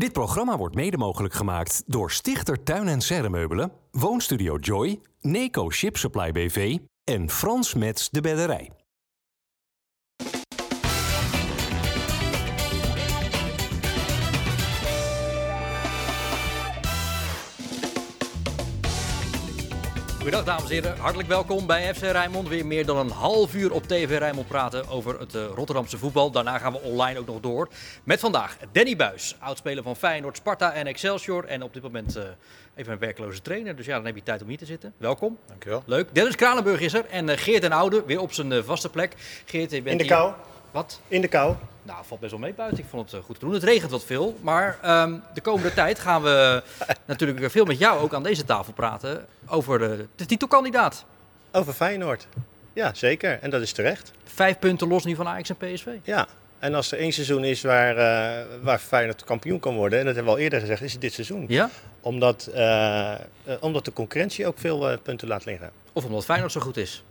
Dit programma wordt mede mogelijk gemaakt door Stichter Tuin en Serremeubelen, Woonstudio Joy, Neco Ship Supply BV en Frans Mets de Bedderij. Goedendag dames en heren, hartelijk welkom bij FC Rijnmond. Weer meer dan een half uur op TV Rijnmond praten over het eh, Rotterdamse voetbal. Daarna gaan we online ook nog door met vandaag Danny Buis, oudspeler van Feyenoord, Sparta en Excelsior. En op dit moment eh, even een werkloze trainer, dus ja, dan heb je tijd om hier te zitten. Welkom. Dankjewel. Leuk. Dennis Kranenburg is er en eh, Geert en Oude weer op zijn vaste plek. Geert, je bent In de hier- kou. Wat? In de kou. Nou, valt best wel mee buiten. Ik vond het eh, goed te doen. Het regent wat veel. Maar ehm, de komende tijd gaan we natuurlijk weer veel met jou ook aan deze tafel praten over de, de titelkandidaat. Over Feyenoord. Ja, zeker. En dat is terecht. Vijf punten los nu van Ajax en PSV. Ja. En als er één seizoen is waar, eh, waar Feyenoord kampioen kan worden, en dat hebben we al eerder gezegd, is het dit seizoen. Ja? Omdat, eh, omdat de concurrentie ook veel punten laat liggen. Of omdat Feyenoord zo goed is.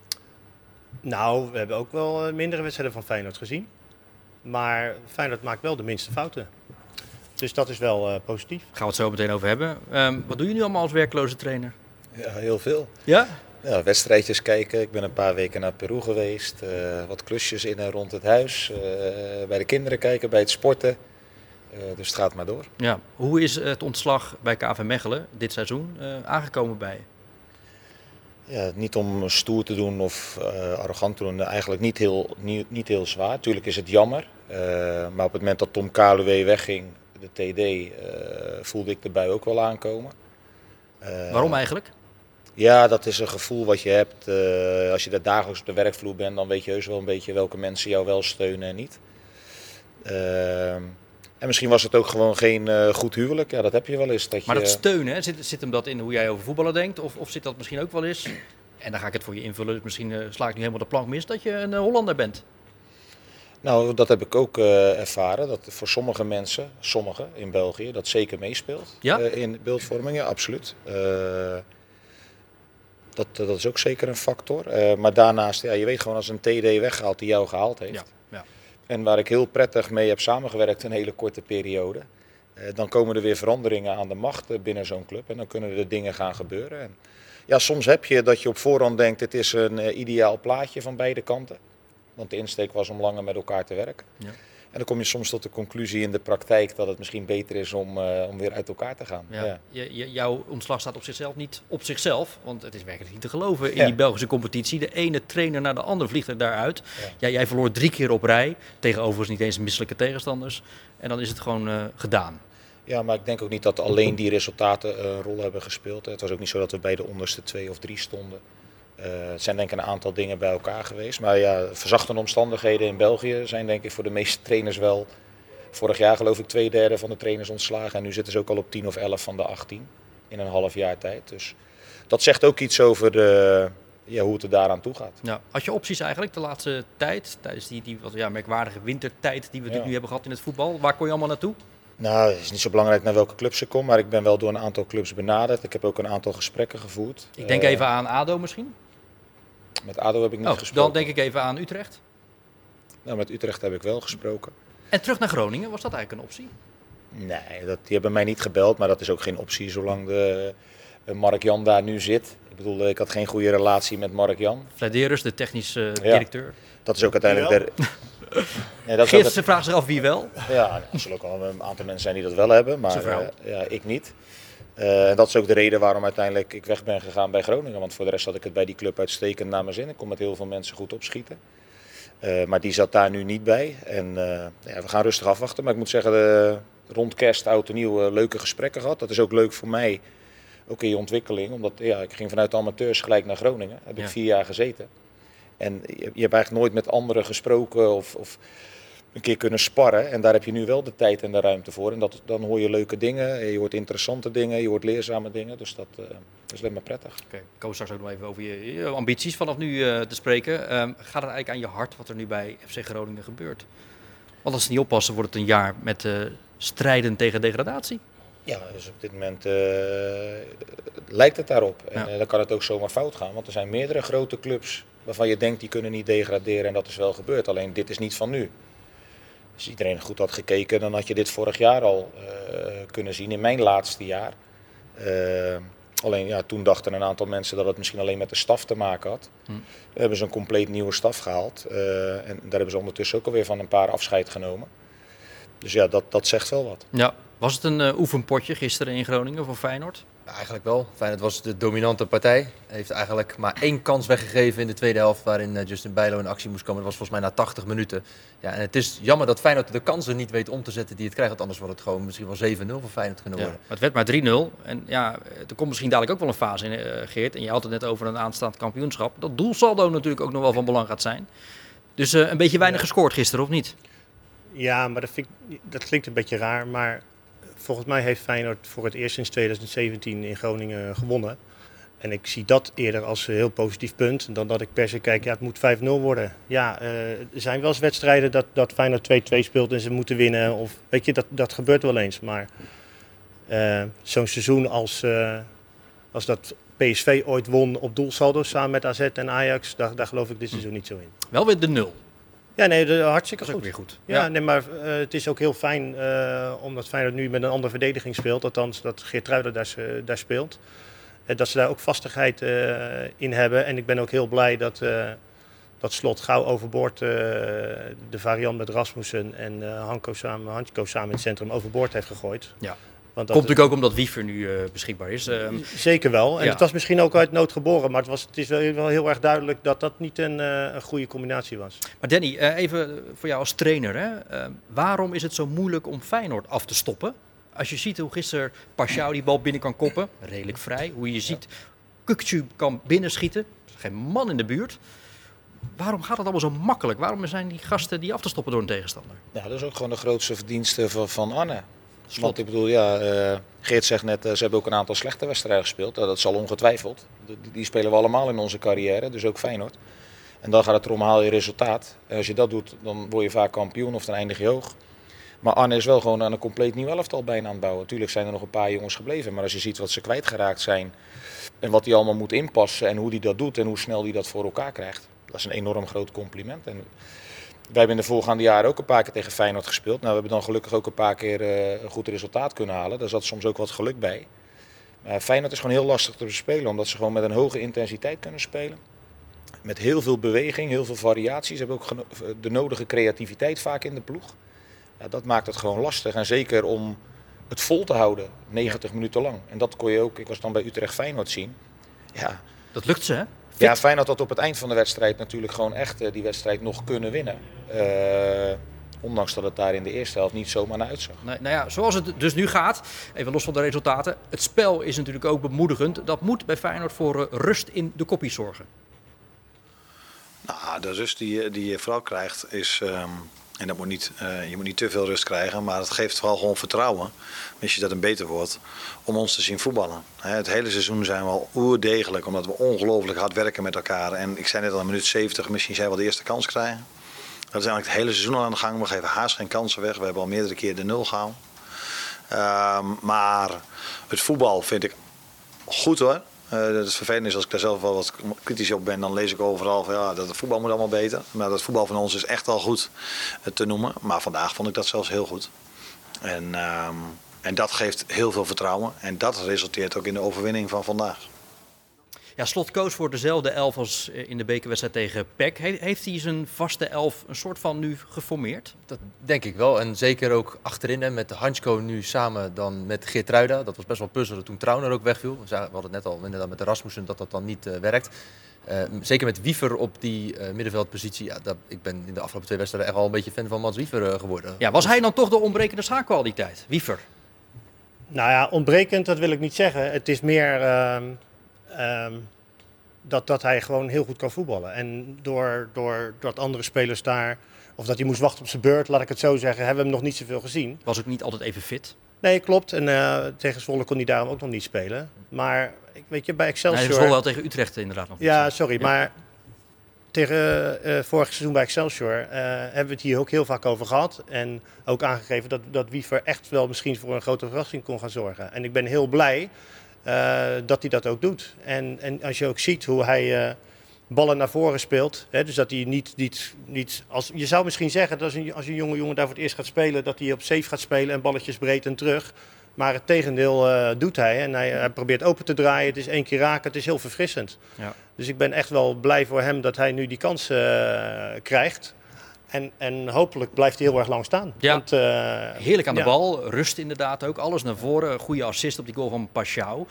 Nou, we hebben ook wel mindere wedstrijden van Feyenoord gezien. Maar Feyenoord maakt wel de minste fouten. Dus dat is wel eh, positief. Gaan we het zo meteen over hebben. Ehm, wat doe je nu allemaal als werkloze trainer? Ja, heel veel. Ja? Ja, wedstrijdjes kijken. Ik ben een paar weken naar Peru geweest. eh, wat klusjes in en rond het huis. eh, bij de kinderen kijken, bij het sporten. Eh, dus het gaat maar door. ja. Hoe is het ontslag bij KV Mechelen dit seizoen eh, aangekomen bij je? Ja, niet om stoer te doen of eh, arrogant te doen. Eigenlijk niet heel, niet, niet heel zwaar. Tuurlijk is het jammer. Eh, maar op het moment dat Tom Kaluwe wegging, de TD, eh, voelde ik de bui ook wel aankomen. Eh, Waarom eigenlijk? Ja, dat is een gevoel wat je hebt. als je daar dagelijks op de werkvloer bent, dan weet je heus wel een beetje welke mensen jou wel steunen en niet. En misschien was het ook gewoon geen goed huwelijk. Ja, dat heb je wel eens. Dat Maar je, dat steunen, zit, zit hem dat in hoe jij over voetballen denkt? Of, of zit dat misschien ook wel eens, en dan ga ik het voor je invullen, dus misschien sla ik nu helemaal de plank mis, dat je een Hollander bent? Nou, dat heb ik ook eh, ervaren. Dat voor sommige mensen, sommigen in België, dat zeker meespeelt. Ja? eh, in beeldvorming, ja, absoluut. Eh, dat, dat is ook zeker een factor. Maar daarnaast, ja, je weet gewoon als een TD weggehaalt die jou gehaald heeft. Ja, ja. En waar ik heel prettig mee heb samengewerkt een hele korte periode. dan komen er weer veranderingen aan de macht binnen zo'n club. En dan kunnen er dingen gaan gebeuren. En ja, soms heb je dat je op voorhand denkt, het is een ideaal plaatje van beide kanten. Want de insteek was om langer met elkaar te werken. Ja. En dan kom je soms tot de conclusie in de praktijk dat het misschien beter is om, eh, om weer uit elkaar te gaan. Ja. Ja. Je, je- jouw ontslag staat op zichzelf niet op zichzelf, want het is werkelijk niet te geloven in Ja. die Belgische competitie. De ene trainer naar de andere vliegt er daaruit. Ja. Jij verloor drie keer op rij, tegen overigens niet eens misselijke tegenstanders. En dan is het gewoon eh, gedaan. Ja, maar ik denk ook niet dat alleen die resultaten een rol hebben gespeeld. Het was ook niet zo dat we bij de onderste twee of drie stonden. Eh, het zijn denk ik een aantal dingen bij elkaar geweest. Maar ja, verzachtende omstandigheden in België zijn denk ik voor de meeste trainers wel... Vorig jaar geloof ik twee derde van de trainers ontslagen. En nu zitten ze ook al op 10 of 11 van de 18 in een half jaar tijd. Dus dat zegt ook iets over de, ja, hoe het er daaraan toe gaat. Ja. Had je opties eigenlijk de laatste tijd, tijdens die, die wat ja, merkwaardige wintertijd die we natuurlijk Ja. nu hebben gehad in het voetbal? Waar kon je allemaal naartoe? Nou, het is niet zo belangrijk naar welke club ze komen. Maar ik ben wel door een aantal clubs benaderd. Ik heb ook een aantal gesprekken gevoerd. Ik denk Eh, even aan ADO misschien. Met ADO heb ik niet Oh, gesproken. dan denk ik even aan Utrecht. Nou, met Utrecht heb ik wel gesproken. En terug naar Groningen, was dat eigenlijk een optie? Nee, dat, die hebben mij niet gebeld, maar dat is ook geen optie zolang de, eh, Mark Jan daar nu zit. Ik bedoel, ik had geen goede relatie met Mark Jan. Flederus, de technische directeur. Dat is ook uiteindelijk de. Nee, dat Geert ze vraagt zich af wie wel. het- ja, er zullen ook wel een aantal mensen zijn die dat wel hebben, maar eh, ja, ik niet. Eh, dat is ook de reden waarom uiteindelijk ik weg ben gegaan bij Groningen. Want voor de rest had ik het bij die club uitstekend naar mijn zin. Ik kon met heel veel mensen goed opschieten. Eh, maar die zat daar nu niet bij. En eh, ja, we gaan rustig afwachten. Maar ik moet zeggen, rond kerst, oud en nieuw, leuke gesprekken gehad. Dat is ook leuk voor mij, ook in je ontwikkeling. Omdat ja, ik ging vanuit de amateurs gelijk naar Groningen. Heb ik vier jaar gezeten. En je, je hebt eigenlijk nooit met anderen gesproken of, of een keer kunnen sparren. En daar heb je nu wel de tijd en de ruimte voor. En dat, dan hoor je leuke dingen, je hoort interessante dingen, je hoort leerzame dingen. Dus dat, eh, is alleen maar prettig. Oké, ik kom straks ook nog even over je, je ambities vanaf nu eh, te spreken. Ehm, gaat het eigenlijk aan je hart wat er nu bij FC Groningen gebeurt? Want als ze niet oppassen, wordt het een jaar met eh, strijden tegen degradatie. Ja, dus op dit moment lijkt het daarop. En Ja. dan kan het ook zomaar fout gaan. Want er zijn meerdere grote clubs waarvan je denkt die kunnen niet degraderen. En dat is wel gebeurd. Alleen dit is niet van nu. Als iedereen goed had gekeken, dan had je dit vorig jaar al eh, kunnen zien in mijn laatste jaar. Eh, alleen ja, toen dachten een aantal mensen dat het misschien alleen met de staf te maken had. Hm. We hebben ze een compleet nieuwe staf gehaald. eh, en daar hebben ze ondertussen ook alweer van een paar afscheid genomen. Dus ja, dat, dat zegt wel wat. Ja. Was het een oefenpotje gisteren in Groningen voor Feyenoord? Eigenlijk wel. Feyenoord was de dominante partij. Heeft eigenlijk maar één kans weggegeven in de tweede helft waarin eh, Justin Bijlo in actie moest komen. Dat was volgens mij na 80 minuten. Ja, en het is jammer dat Feyenoord de kansen niet weet om te zetten die het krijgt. Want anders wordt het gewoon misschien wel 7-0 voor Feyenoord kunnen Ja. worden. Maar het werd maar 3-0. En ja, er komt misschien dadelijk ook wel een fase in, eh, Geert. En je had het net over een aanstaand kampioenschap. Dat doelsaldo natuurlijk ook nog wel van belang gaat zijn. Dus eh, een beetje weinig Ja. gescoord gisteren, of niet? Ja, maar dat, vind ik, dat klinkt een beetje raar. Maar volgens mij heeft Feyenoord voor het eerst sinds 2017 in Groningen gewonnen. En ik zie dat eerder als een heel positief punt. Dan dat ik per se kijk, ja, het moet 5-0 worden. Ja, eh, er zijn wel eens wedstrijden dat, dat Feyenoord 2-2 speelt en ze moeten winnen. Of, weet je, dat, dat gebeurt wel eens. Maar eh, zo'n seizoen als, eh, als dat PSV ooit won op doelsaldo samen met AZ en Ajax, daar, daar geloof ik dit seizoen niet zo in. Wel weer de nul. Ja, nee, de, hartstikke goed. weer goed. Ja, Nee, maar eh, het is ook heel fijn, eh, omdat Feyenoord nu met een andere verdediging speelt. Althans, dat Geertruiden daar, se- daar speelt. Eh, dat ze daar ook vastigheid eh, in hebben. En ik ben ook heel blij dat, eh, dat Slot gauw overboord eh, de variant met Rasmussen en eh Hanko samen, Hanko samen in het centrum overboord heeft gegooid. Ja. Want dat, Komt natuurlijk ook omdat Wiever nu eh, beschikbaar is. Ehm, Zeker wel. En Ja. het was misschien ook uit nood geboren. Maar het, was, het is wel, wel heel erg duidelijk dat dat niet een, eh, een goede combinatie was. maar Danny, eh, even voor jou als trainer. Hè? Ehm, waarom is het zo moeilijk om Feyenoord af te stoppen? Als je ziet hoe gisteren Pashao die bal binnen kan koppen, redelijk vrij. Hoe je ziet Kukcu kan binnenschieten, geen man in de buurt. Waarom gaat het allemaal zo makkelijk? Waarom zijn die gasten die af te stoppen door een tegenstander? Ja, dat is ook gewoon de grootste verdienste van, van Anne. Want ik bedoel, ja, eh, Geert zegt net, eh, ze hebben ook een aantal slechte wedstrijden gespeeld. Nou, dat zal ongetwijfeld. Die, die spelen we allemaal in onze carrière, dus ook Feyenoord. En dan gaat het erom, haal je resultaat. En als je dat doet, dan word je vaak kampioen of dan eindig je hoog. Maar Arne is wel gewoon aan een compleet nieuw elftal bijna aan het bouwen. Natuurlijk zijn er nog een paar jongens gebleven. Maar als je ziet wat ze kwijtgeraakt zijn en wat hij allemaal moet inpassen en hoe hij dat doet en hoe snel hij dat voor elkaar krijgt. Dat is een enorm groot compliment. En wij hebben in de voorgaande jaren ook een paar keer tegen Feyenoord gespeeld. Nou, we hebben dan gelukkig ook een paar keer eh, een goed resultaat kunnen halen. Daar zat soms ook wat geluk bij. Maar Feyenoord is gewoon heel lastig te bespelen, omdat ze gewoon met een hoge intensiteit kunnen spelen. Met heel veel beweging, heel veel variaties. Ze hebben ook geno- de nodige creativiteit vaak in de ploeg. Ja, dat maakt het gewoon lastig. En zeker om het vol te houden, 90 minuten lang. En dat kon je ook, ik was dan bij Utrecht Feyenoord zien. Ja, Dat lukt ze, hè? Ja, Feyenoord had op het eind van de wedstrijd natuurlijk gewoon echt eh, die wedstrijd nog kunnen winnen. Eh, ondanks dat het daar in de eerste helft niet zomaar naar uitzag. Nee, nou ja, zoals het dus nu gaat, even los van de resultaten. Het spel is natuurlijk ook bemoedigend. Dat moet bij Feyenoord voor eh, rust in de koppies zorgen. Nou, de rust die, je- die je vooral krijgt is. ehm, en dat moet niet, eh, je moet niet te veel rust krijgen, maar het geeft vooral gewoon vertrouwen. Je dat een beter wordt, om ons te zien voetballen. Het hele seizoen zijn we al oerdegelijk, omdat we ongelooflijk hard werken met elkaar. En ik zei net al, een minuut 70, misschien zij wel de eerste kans krijgen. Dat is eigenlijk het hele seizoen al aan de gang. We geven haast geen kansen weg. We hebben al meerdere keer de nul gehaald. Ehm, maar het voetbal vind ik goed hoor. Eh, dat vervelend is als ik daar zelf wel wat kritisch op ben, dan lees ik overal van ja, dat het voetbal moet allemaal beter. Maar dat voetbal van ons is echt al goed eh, te noemen. Maar vandaag vond ik dat zelfs heel goed. En, ehm, en dat geeft heel veel vertrouwen. En dat resulteert ook in de overwinning van vandaag. Ja, Slot koos voor dezelfde elf als eh, in de bekerwedstrijd tegen PEC. He- heeft hij zijn vaste elf een soort van nu geformeerd? Dat denk ik wel. En zeker ook achterin hè, met de Hansko nu samen dan met Geertruida. Dat was best wel puzzelen toen Trauner ook wegviel. We hadden het net al inderdaad met de Rasmussen dat dat dan niet eh, werkt. Eh, zeker met Wiever op die eh, middenveldpositie. Ja, dat, ik ben in de afgelopen twee wedstrijden echt al een beetje fan van Mats Wiever geworden. Ja, was hij dan toch de ontbrekende schakel al die tijd? Wiever. Nou ja, ontbrekend, dat wil ik niet zeggen. Het is meer ehm, dat, dat hij gewoon heel goed kan voetballen. En door, door dat andere spelers daar, of dat hij moest wachten op zijn beurt, laat ik het zo zeggen, hebben we hem nog niet zoveel gezien. Was ook niet altijd even fit. Nee, klopt. En eh, tegen Zwolle kon hij daarom ook nog niet spelen. Maar ik weet je, bij Hij Excelsior... is wel tegen Utrecht inderdaad nog. niet. Ja, sorry, Ja. maar tegen eh, vorig seizoen bij Excelsior eh, hebben we het hier ook heel vaak over gehad. En ook aangegeven dat, dat Wiever echt wel misschien voor een grote verrassing kon gaan zorgen. En ik ben heel blij dat hij dat ook doet. En, en als je ook ziet hoe hij eh, ballen naar voren speelt. Hè, dus dat hij niet, niet, niet als, je zou misschien zeggen dat als een, als een jonge jongen daar voor het eerst gaat spelen, dat hij op safe gaat spelen en balletjes breed en terug. Maar het tegendeel eh, doet hij. En hij, hij probeert open te draaien. Het is één keer raken. Het is heel verfrissend. Ja. Dus ik ben echt wel blij voor hem dat hij nu die kans eh, krijgt. En, en hopelijk blijft hij heel erg lang staan. Ja. Want, eh, Heerlijk aan de ja. bal, rust inderdaad ook, alles naar voren. Goede assist op die goal van Pashao.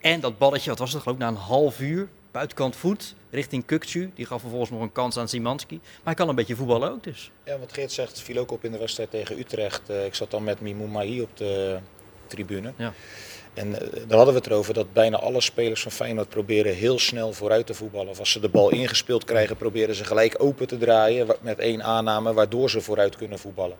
En dat balletje, wat was het geloof ik, na een half uur, buitenkant voet, richting Kukcu. Die gaf vervolgens nog een kans aan Simanski. Maar hij kan een beetje voetballen ook dus. Ja, wat Geert zegt, viel ook op in de wedstrijd tegen Utrecht. Eh, ik zat dan met Mimou Mahi op de tribune. Ja. En eh, daar hadden we het erover dat bijna alle spelers van Feyenoord proberen heel snel vooruit te voetballen. Of als ze de bal ingespeeld krijgen, proberen ze gelijk open te draaien met één aanname, waardoor ze vooruit kunnen voetballen.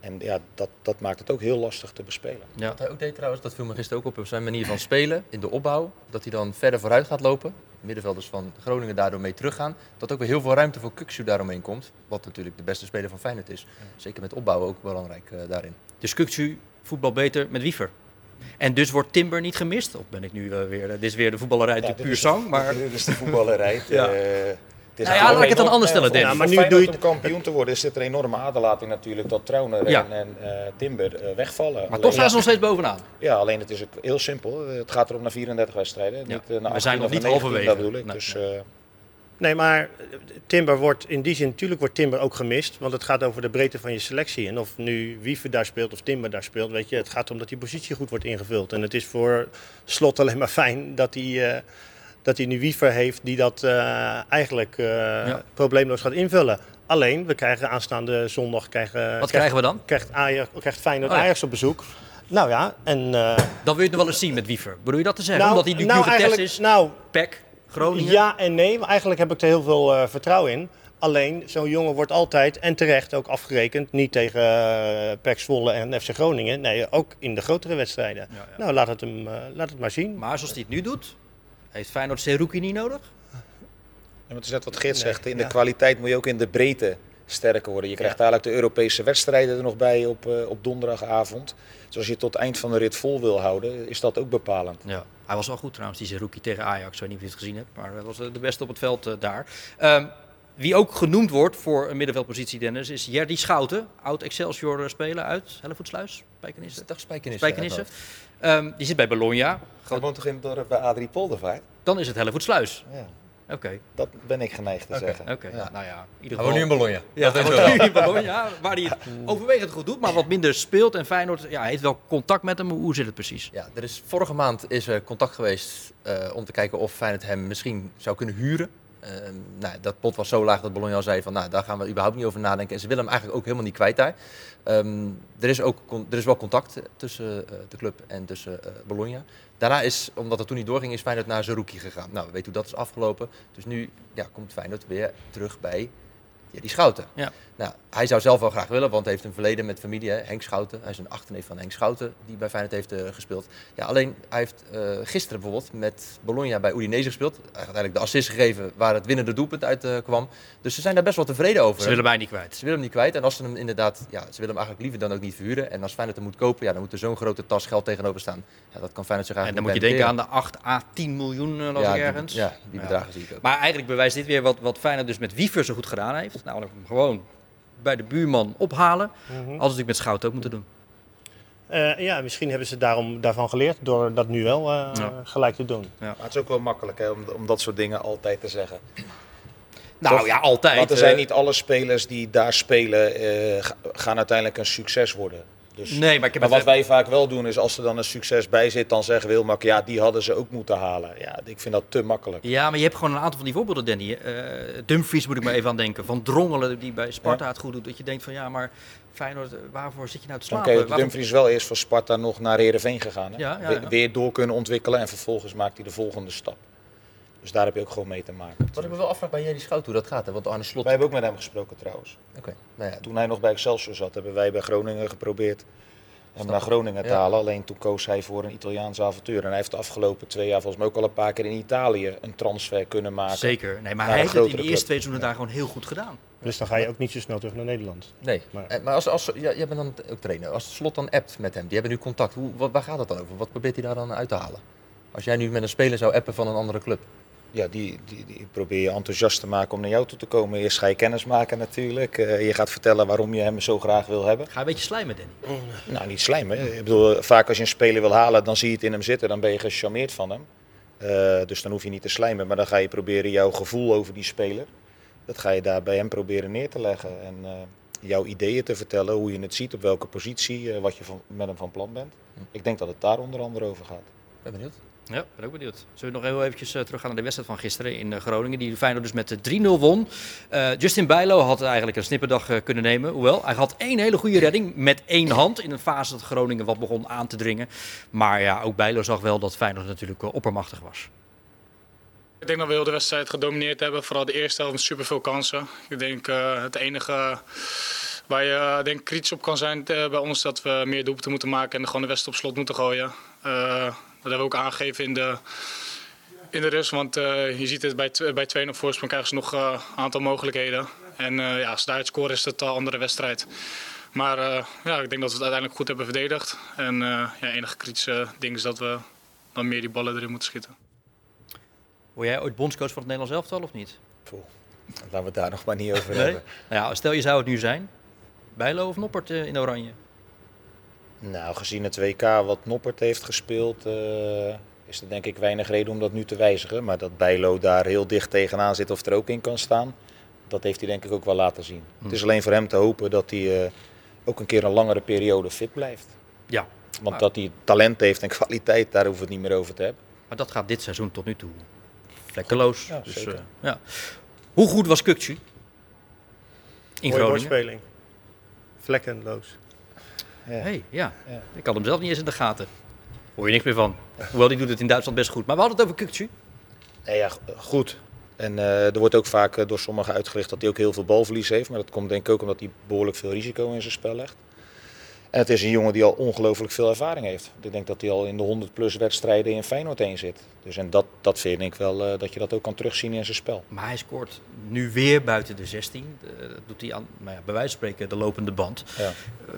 En ja, dat, dat maakt het ook heel lastig te bespelen. Ja. Wat hij ook deed trouwens, dat viel me gisteren ook op, op zijn manier van spelen in de opbouw. Dat hij dan verder vooruit gaat lopen. Middenvelders van Groningen daardoor mee teruggaan. Dat ook weer heel veel ruimte voor Kuksu daaromheen komt. Wat natuurlijk de beste speler van Feyenoord is. Zeker met opbouwen ook belangrijk eh, daarin. Dus Kukcu voetbal beter met Wiever. En dus wordt Timber niet gemist? Of ben ik nu eh, weer... dit is weer de voetballerij de dit puur zang, maar... Dit is de voetballerij. Ja. Eh, het is Nou ja, laat ik het dan anders stellen, voor Ja, maar nu doe je om kampioen te worden is dit een enorme aderlating natuurlijk dat Trauner Ja. en, en eh, Timber eh, wegvallen. Maar Alleen- toch staan ze nog steeds bovenaan. Ja, alleen het is ook heel simpel. Het gaat erom naar 34 wedstrijden. Ja. Niet, eh, naar We 18 zijn nog niet naar 19, halverwege. Dat bedoel ik. Nee, dus, nee. Nee, maar eh, Timber wordt in die zin, natuurlijk wordt Timber ook gemist. Want het gaat over de breedte van je selectie. En of nu Wiever daar speelt of Timber daar speelt, weet je, het gaat om dat die positie goed wordt ingevuld. En het is voor Slot alleen maar fijn dat hij, eh, dat hij nu Wiever heeft die dat eh, eigenlijk probleemloos gaat invullen. Alleen, we krijgen aanstaande zondag... Krijgen, Wat krijgen we dan? Krijgt, Ajax, krijgt Feyenoord Oh ja. Ajax op bezoek. Nou ja, en... Dan wil je het nog wel eens zien met Wiever. Bedoel je dat te zeggen? nou, Omdat hij nu nou, getest is? Nou, PEC, Groningen? ja en nee, maar eigenlijk heb ik er heel veel eh, vertrouwen in. Alleen, zo'n jongen wordt altijd en terecht ook afgerekend. Niet tegen uh, PEC Zwolle en FC Groningen. Nee, ook in de grotere wedstrijden. Ja, ja. Nou, laat het, hem, eh, laat het maar zien. Maar zoals hij het nu doet, heeft Feyenoord Seruki niet nodig? en het is net wat Geert Nee, zegt. In ja. de kwaliteit moet je ook in de breedte sterker worden. Je krijgt eigenlijk de Europese wedstrijden er nog bij op, eh, op donderdagavond. Dus als je het tot het eind van de rit vol wil houden, is dat ook bepalend. Ja. Hij was wel goed trouwens, die Seruki tegen Ajax. Ik weet niet of je het gezien hebt, maar hij was eh, de beste op het veld eh, daar. Ehm, wie ook genoemd wordt voor een middenveldpositie, Dennis, is Jerdy Schouten. Oud Excelsior-speler uit Hellevoetsluis, Spijkenisse. Dag Spijkenissen. Spijkenisse. Ehm, die zit bij Bologna. Hij woont toch in het dorp bij Adrie Poldervaart? Dan is het Hellevoetsluis. Ja, Oké, dat ben ik geneigd te zeggen. oké. Ja, nou ja, in ieder woont nu in Bologna. Ja, Dat is wel. nu in Bologna, waar hij het overwegend goed doet, maar wat minder speelt. En Feyenoord ja, heeft wel contact met hem. Hoe zit het precies? Ja, er is, vorige maand is er contact geweest eh, om te kijken of Feyenoord hem misschien zou kunnen huren. Ehm, nou, dat pot was zo laag dat Bologna al zei van, nou, daar gaan we überhaupt niet over nadenken. En ze willen hem eigenlijk ook helemaal niet kwijt daar. Ehm, er, is ook, er is wel contact tussen eh, de club en tussen eh, Bologna. Daarna is, omdat het toen niet doorging, is Feyenoord naar Zerouki gegaan. Nou, we weten hoe dat is afgelopen. Dus nu ja, komt Feyenoord weer terug bij ja, die Schouten. Ja. Nou, hij zou zelf wel graag willen, want hij heeft een verleden met familie. Hè? Henk Schouten, hij is een achterneef van Henk Schouten, die bij Feyenoord heeft eh, gespeeld. Ja, alleen, hij heeft eh, gisteren bijvoorbeeld met Bologna bij Udinese gespeeld. Hij heeft eigenlijk de assist gegeven waar het winnende doelpunt uit eh, kwam. Dus ze zijn daar best wel tevreden over. Ze willen mij niet kwijt. Ze willen hem niet kwijt. En als ze hem inderdaad, ja, ze willen hem eigenlijk liever dan ook niet verhuren. En als Feyenoord hem moet kopen, ja, dan moet er zo'n grote tas geld tegenover staan. Ja, dat kan Feyenoord zich En eigenlijk dan moet je denken aan de 8 à 10 miljoen, las ja, ik die- ergens. ja, die Ja. bedragen zie ik ook. Maar eigenlijk bewijst dit weer wat, wat Feyenoord dus met Wiever zo goed gedaan heeft. Namelijk hem gewoon bij de buurman ophalen. Mhm. Hadden ze natuurlijk met Schout ook moeten doen. Eh, ja, misschien hebben ze daarom, daarvan geleerd door dat nu wel eh, Ja. gelijk te doen. Maar het is ook wel makkelijk hè, om, om dat soort dingen altijd te zeggen. Nou Toch? ja, altijd. Want er eh, zijn niet alle spelers die daar spelen, eh, ga- gaan uiteindelijk een succes worden. Dus, Nee, maar ik heb maar wat wij vaak wel doen is als er dan een succes bij zit, dan zeggen we heel makkelijk, ja, die hadden ze ook moeten halen. Ja, ik vind dat te makkelijk. Ja, maar je hebt gewoon een aantal van die voorbeelden, Danny. Eh Dumfries moet ik maar even aan denken. Van Drongelen, die bij Sparta het goed doet. Dat je denkt van ja, maar Feyenoord, eh, waarvoor zit je nou te slapen? Waarvoor- Dumfries wel eerst van Sparta nog naar Heerenveen gegaan. Hè? Ja, ja, We- ja. Weer door kunnen ontwikkelen en vervolgens maakt hij de volgende stap. Dus daar heb je ook gewoon mee te maken. Wat ik me wel afvraag bij Jerry Schout hoe dat gaat. Hè? Want Arne Slot... Wij hebben ook met hem gesproken trouwens. Oké, nou ja, Toen hij nog bij Excelsior zat, hebben wij bij Groningen geprobeerd hem naar Groningen te Ja. halen. Alleen toen koos hij voor een Italiaans avontuur. En hij heeft de afgelopen twee jaar volgens mij ook al een paar keer in Italië een transfer kunnen maken. Zeker. Nee, maar hij heeft het in de eerste twee seizoenen daar gewoon heel goed gedaan. Dus dan ga je ook niet zo snel terug naar Nederland. Nee, Maar- maar, maar als, als, ja, jij bent dan ook trainer. Als Slot dan appt met hem, die hebben nu contact. Hoe, wat, waar gaat het dan over? Wat probeert hij daar dan uit te halen? Als jij nu met een speler zou appen van een andere club. Ja, die, die, die probeer je enthousiast te maken om naar jou toe te komen. Eerst ga je kennis maken natuurlijk. Eh, je gaat vertellen waarom je hem zo graag wil hebben. Ga je een beetje slijmen, Danny? Nou, niet slijmen. Ik bedoel, vaak als je een speler wil halen, dan zie je het in hem zitten. Dan ben je gecharmeerd van hem. Eh, dus dan hoef je niet te slijmen. Maar dan ga je proberen jouw gevoel over die speler. Dat ga je daar bij hem proberen neer te leggen. En eh, jouw ideeën te vertellen, hoe je het ziet, op welke positie, eh, wat je van, met hem van plan bent. Ik denk dat het daar onder andere over gaat. Ben benieuwd. Ja, ben ook benieuwd. Zullen we nog heel eventjes uh, teruggaan naar de wedstrijd van gisteren in uh, Groningen, die Feyenoord dus met 3-0 won. Uh, Justin Bijlo had eigenlijk een snipperdag kunnen nemen, hoewel hij had één hele goede redding met één hand in een fase dat Groningen wat begon aan te dringen. Maar ja, ook Bijlo zag wel dat Feyenoord natuurlijk oppermachtig was. Ik denk dat we heel de wedstrijd gedomineerd hebben, vooral de eerste helft met superveel kansen. Ik denk het enige waar je denk, kritisch op kan zijn bij ons dat we meer doelpunten moeten maken en gewoon de wedstrijd op slot moeten gooien. Dat hebben we ook aangegeven in de, in de rust. Want uh, je ziet het bij, bij 2 op voorsprong krijgen ze nog een uh, aantal mogelijkheden. En uh, ja, als daar het scoren is het een andere wedstrijd. Maar ja, ik denk dat we het uiteindelijk goed hebben verdedigd. En ja, enige kritische ding is dat we dan meer die ballen erin moeten schieten. Word jij ooit bondscoach van het Nederlands elftal of niet? Poeh, laten we het daar nog maar niet over nee? hebben. Nou ja, stel je zou het nu zijn. Bijlo of Noppert in oranje? Nou, gezien het WK wat Noppert heeft gespeeld, uh, is er denk ik weinig reden om dat nu te wijzigen. Maar dat Bijlo daar heel dicht tegenaan zit of er ook in kan staan, dat heeft hij denk ik ook wel laten zien. Hm. Het is alleen voor hem te hopen dat hij uh, ook een keer een langere periode fit blijft. Ja. Want maar... dat hij talent heeft en kwaliteit, daar hoeven we het niet meer over te hebben. Maar dat gaat dit seizoen tot nu toe vlekkeloos. Ja, dus, zeker. Uh, ja. Hoe goed was Kukcu? In Mooie Groningen? woordspeling. Vlekkenloos. Hey, ja. Ik had hem zelf niet eens in de gaten. Hoor je niks meer van. Hoewel, die doet het in Duitsland best goed. Maar we hadden het over Kukcu. Nee, ja, goed. En uh, er wordt ook vaak uh, door sommigen uitgelicht dat hij ook heel veel balverlies heeft. Maar dat komt denk ik ook omdat hij behoorlijk veel risico in zijn spel legt. En het is een jongen die al ongelooflijk veel ervaring heeft. Ik denk dat hij al in de 100 plus wedstrijden in Feyenoord heen zit. Dus en dat, dat vind ik wel uh, dat je dat ook kan terugzien in zijn spel. Maar hij scoort nu weer buiten de 16. Uh, dat doet hij aan, nou ja, bij wijze van spreken, de lopende band. Ja. Uh,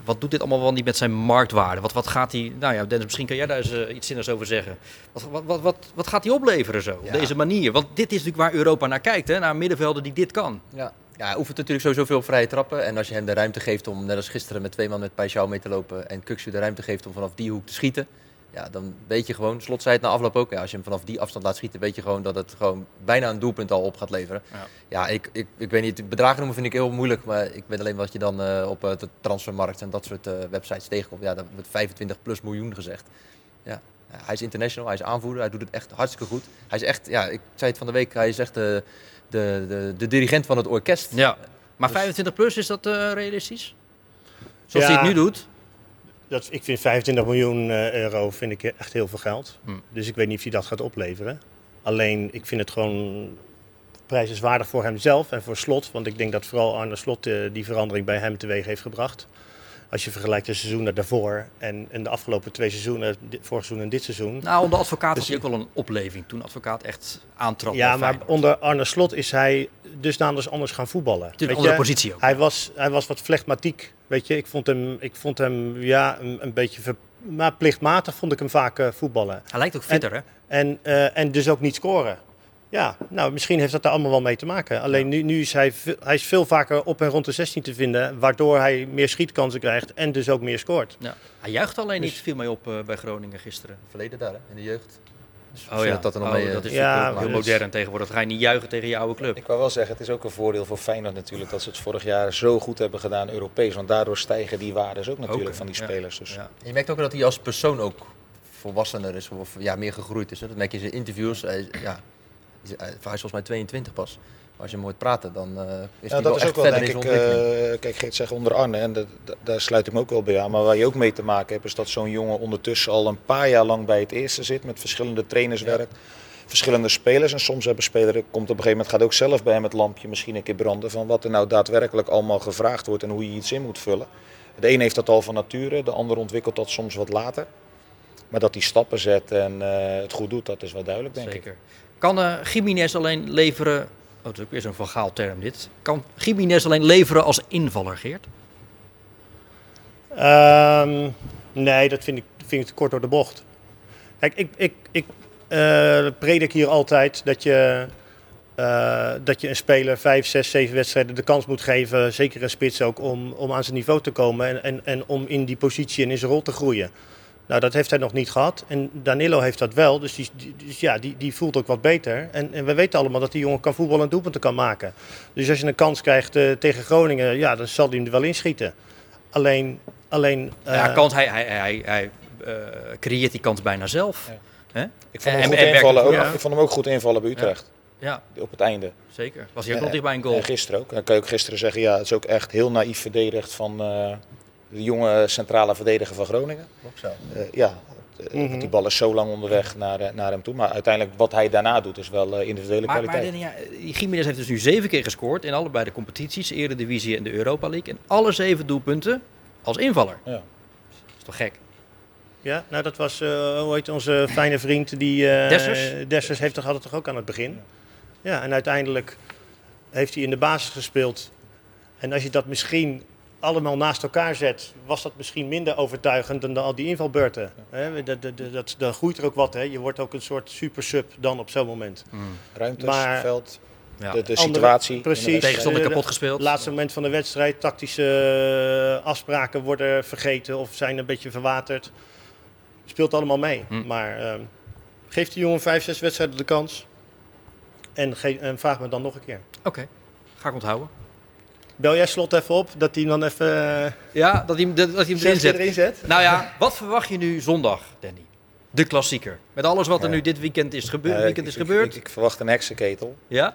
wat doet dit allemaal wel niet met zijn marktwaarde? Wat, wat gaat hij, nou ja, Dennis, misschien kan jij daar eens uh, iets zinnigs over zeggen. Wat, wat, wat, wat, wat gaat hij opleveren zo, Ja. op deze manier? Want dit is natuurlijk waar Europa naar kijkt, hè? naar middenvelden die dit kan. Ja. Ja, hij oefent natuurlijk sowieso veel vrije trappen. En als je hem de ruimte geeft om, net als gisteren, met twee man met Paixão mee te lopen. En Kuksu de ruimte geeft om vanaf die hoek te schieten. Ja, dan weet je gewoon, Slot zei het na afloop ook. Ja, als je hem vanaf die afstand laat schieten, weet je gewoon dat het gewoon bijna een doelpunt al op gaat leveren. Ja. Ja, ik, ik, ik weet niet, bedragen noemen vind ik heel moeilijk. Maar ik weet alleen wat je dan uh, op uh, de transfermarkt en dat soort uh, websites tegenkomt. Ja, daar wordt 25 plus miljoen gezegd. Ja. Hij is international, hij is aanvoerder, hij doet het echt hartstikke goed. Hij is echt, ja, ik zei het van de week, hij is echt de, de, de dirigent van het orkest. Ja. Maar Dus- 25 plus, is dat uh, realistisch? Zoals Ja. hij het nu doet? Dat, ik vind 25 miljoen uh, euro vind ik echt heel veel geld. Hm. Dus ik weet niet of hij dat gaat opleveren. Alleen, ik vind het gewoon prijzenswaardig voor hemzelf en voor Slot. Want ik denk dat vooral Arne Slot uh, die verandering bij hem teweeg heeft gebracht. Als je vergelijkt de seizoenen daarvoor en, en de afgelopen twee seizoenen, dit, vorig seizoen en dit seizoen. Nou, onder advocaat Dus was hij ook wel een opleving. Toen advocaat echt aantrad. ja, maar onder Arne Slot is hij dusdanig anders gaan voetballen. Weet andere je? positie ook. Hij was, hij was wat flegmatiek, weet je. Ik vond hem, ik vond hem ja, een, een beetje ver, maar plichtmatig vond ik hem vaak uh, voetballen. Hij lijkt ook fitter, hè? En, uh, en dus ook niet scoren. Ja, nou, misschien heeft dat daar allemaal wel mee te maken. Alleen nu, nu is hij, hij is veel vaker op en rond de 16 te vinden, waardoor hij meer schietkansen krijgt en dus ook meer scoort. Ja. Hij juicht alleen Dus- niet, viel mij op uh, bij Groningen gisteren. Verleden daar, hè, in de jeugd. Dus Oh ja, dat er nog oh, mee, eh, dat is Ja, heel dus- modern tegenwoordig. Ga je niet juichen tegen je oude club. Ik wou wel zeggen, het is ook een voordeel voor Feyenoord natuurlijk dat ze het vorig jaar zo goed hebben gedaan Europees. Want daardoor stijgen die waardes ook natuurlijk Ook, van die ja. spelers. Dus. Ja. Je merkt ook dat hij als persoon ook volwassener is, of ja, meer gegroeid is. Hè. Dat merk je in zijn interviews. Ja, hij is hij is volgens mij 22 pas. Maar als je hem hoort praten, dan uh, is Ja, hij dat wel is echt ook wel denk ik, eh, kijk Geert zegt onder Arne en dat- daar sluit ik me ook wel bij aan. Maar waar je ook mee te maken hebt is dat zo'n jongen ondertussen al een paar jaar lang bij het eerste zit. Met verschillende trainers werkt, verschillende spelers. En soms hebben spelers, komt op een gegeven moment gaat ook zelf bij hem het lampje misschien een keer branden. Van wat er nou daadwerkelijk allemaal gevraagd wordt en hoe je iets in moet vullen. De een heeft dat al van nature, de ander ontwikkelt dat soms wat later. Maar dat hij stappen zet en eh, het goed doet, dat is wel duidelijk denk ik. Kan uh, alleen leveren... Oh, dat is ook weer zo'n van Gaal term dit. Kan Jiménez alleen leveren als invaller, Geert? Ehm, nee, dat vind ik, vind ik te kort door de bocht. Kijk, ik, ik, ik, eh, predik hier altijd dat je, eh, dat je een speler vijf, zes, zeven wedstrijden de kans moet geven, zeker een spits ook, om, om aan zijn niveau te komen en, en, en om in die positie en in zijn rol te groeien. Nou, dat heeft hij nog niet gehad. En Danilo heeft dat wel. Dus, die, die- dus ja, die, die voelt ook wat beter. En, en we weten allemaal dat die jongen kan voetballen en doelpunten kan maken. Dus als je een kans krijgt eh, tegen Groningen, ja, dan zal hij hem er wel inschieten. Alleen, alleen ja, eh, kans, hij, hij, hij, hij eh, creëert die kans bijna zelf. Ja. Ik vond hem En- goed en invallen. ook. ja. Ik vond hem ook goed invallen bij Utrecht. Ja, Op het einde. zeker. Was hij ook Ja, nog dichtbij een goal. En gisteren ook. Dan kan je ook gisteren zeggen, ja, het is ook echt heel naïef verdedigd van eh, de jonge centrale verdediger van Groningen. Klopt zo. Eh, ja, want die bal is zo lang onderweg naar, eh, naar hem toe. Maar uiteindelijk wat hij daarna doet is wel eh, individuele Maar, maar kwaliteit. Danny, ja, die Jiménez heeft dus nu zeven keer gescoord in allebei de competities, Eredivisie en de Europa League. En alle zeven doelpunten als invaller. Ja. Dat is toch gek? Ja, nou dat was, eh heet onze fijne vriend, die eh Dessers? Dessers heeft toch altijd toch ook aan het begin. Ja, en uiteindelijk heeft hij in de basis gespeeld. En als je dat misschien allemaal naast elkaar zet, was dat misschien minder overtuigend dan al die invalbeurten. Hè, dat, dat, dat, dan groeit er ook wat, hè. je wordt ook een soort super sub dan op zo'n moment. Ruimtes, Maar- veld, Ja. de, de Andere- situatie. precies. Tegenstander kapot gespeeld. Laatste moment van de wedstrijd, tactische eh, afspraken worden vergeten of zijn een beetje verwaterd. Speelt allemaal mee. Hm. Maar eh, geef die jongen vijf, zes wedstrijden de kans. En, ge- en vraag me dan nog een keer. Oké, ga ik onthouden. Bel jij slot even op, dat hij dan even eh, Ja, dat hij, hem- dat hij hem erin zet. erin zet? Nou ja, wat verwacht je nu zondag, Danny? De klassieker. Met alles wat er Ja. nu dit weekend is, gebeu- Eh, weekend is ik- gebeurd. Ik, ik verwacht een heksenketel. ja?